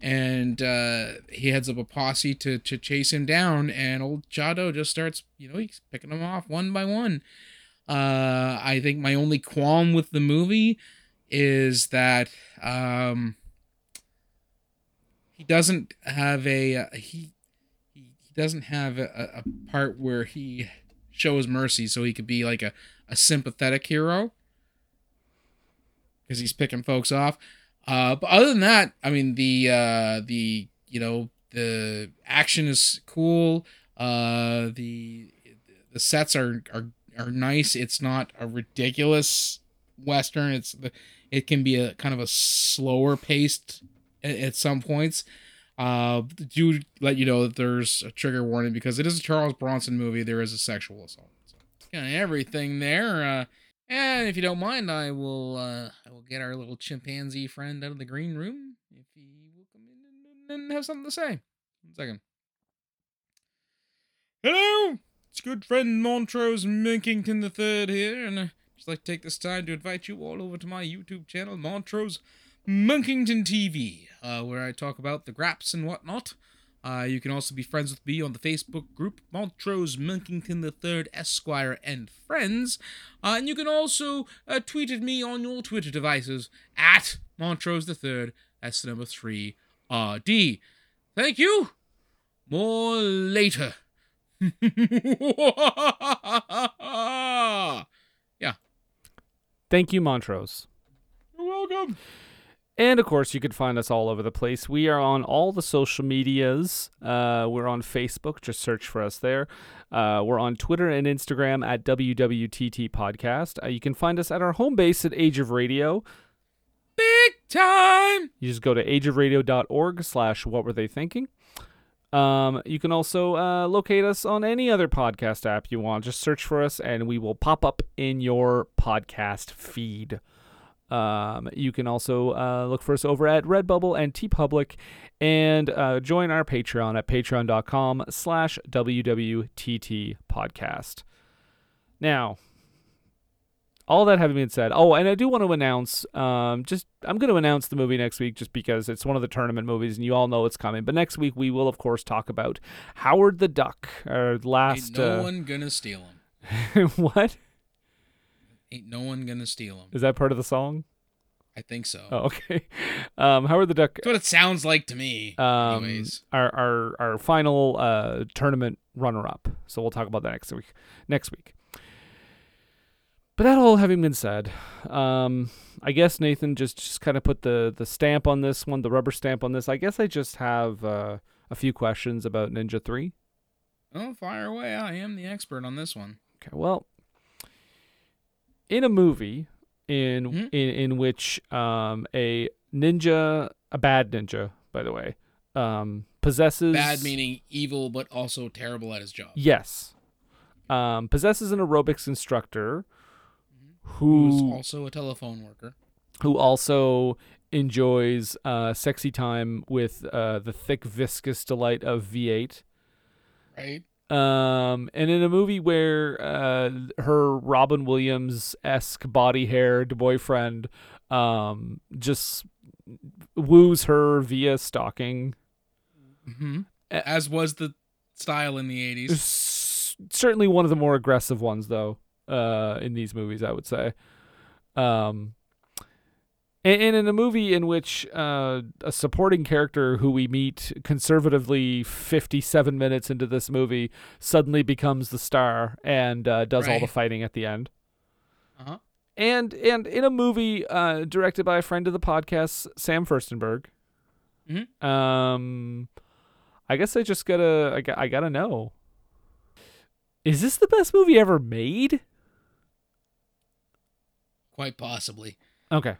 And uh, he heads up a posse to, to chase him down, and old Chato just starts, you know, he's picking them off one by one. Uh, I think my only qualm with the movie is that um, he doesn't have a uh, he he doesn't have a, a part where he shows mercy, so he could be like a, a sympathetic hero because he's picking folks off. Uh, but other than that, I mean the uh, the you know the action is cool. Uh, the the sets are are are nice. It's not a ridiculous western. It's it can be a kind of a slower paced at, at some points. Uh, do let you know that there's a trigger warning because it is a Charles Bronson movie. There is a sexual assault. So kind of everything there. Uh, and if you don't mind, I will uh, I will get our little chimpanzee friend out of the green room if he will come in and, have something to say. One second. Hello, it's good friend Montrose Monkington the Third here, and just like to take this time to invite you all over to my YouTube channel, Montrose Monkington TV, uh, where I talk about the graps and whatnot. Uh, you can also be friends with me on the Facebook group Montrose Monkington III Esquire and Friends. Uh, and you can also uh, tweet at me on your Twitter devices at Montrose III. That's the number three RD. Thank you. More later. Thank you, Montrose. You're welcome. And of course, you can find us all over the place. We are on all the social medias. Uh, we're on Facebook, just search for us there. Uh, we're on Twitter and Instagram at WWTT Podcast. Uh, you can find us at our home base at Age of Radio. Big time! You just go to ageofradio.org slash what were they thinking. Um, you can also uh, locate us on any other podcast app you want. Just search for us and we will pop up in your podcast feed. Um, you can also uh, look for us over at Redbubble and TeePublic and uh, join our Patreon at patreon.com slash WWTT podcast. Now, all that having been said, oh, and I do want to announce, um, just I'm going to announce the movie next week just because it's one of the tournament movies and you all know it's coming. But next week we will, of course, talk about Howard the Duck, our last. Ain't no uh, one gonna steal him. what? Ain't no one gonna steal him. Is that part of the song? I think so. Oh, okay. Um, Howard the Duck. That's what it sounds like to me. Um, Anyways. our our our final uh tournament runner up. So we'll talk about that next week. Next week. But that all having been said, um, I guess Nathan just just kind of put the the stamp on this one, the rubber stamp on this. I guess I just have uh, a few questions about Ninja Three. Oh, fire away. I am the expert on this one. Okay, well, in a movie in Mm-hmm. in in which um a ninja, a bad ninja, by the way, um possesses Bad meaning evil, but also terrible at his job. Yes. Um possesses an aerobics instructor Who's who also a telephone worker. who also enjoys uh sexy time with uh the thick viscous delight of V8. Right? Um, and in a movie where uh, her Robin Williams esque body haired boyfriend um, just woos her via stalking. hmm As was the style in the 80s. S- certainly one of the more aggressive ones, though, uh, in these movies, I would say. Um, and, and in a movie in which uh, a supporting character who we meet conservatively 57 minutes into this movie suddenly becomes the star and uh, does all the fighting at the end. Uh-huh. And and in a movie uh, directed by a friend of the podcast, Sam Firstenberg. Mhm. Um, I guess I just gotta I, got, I gotta know. Is this the best movie ever made? Quite possibly. Okay,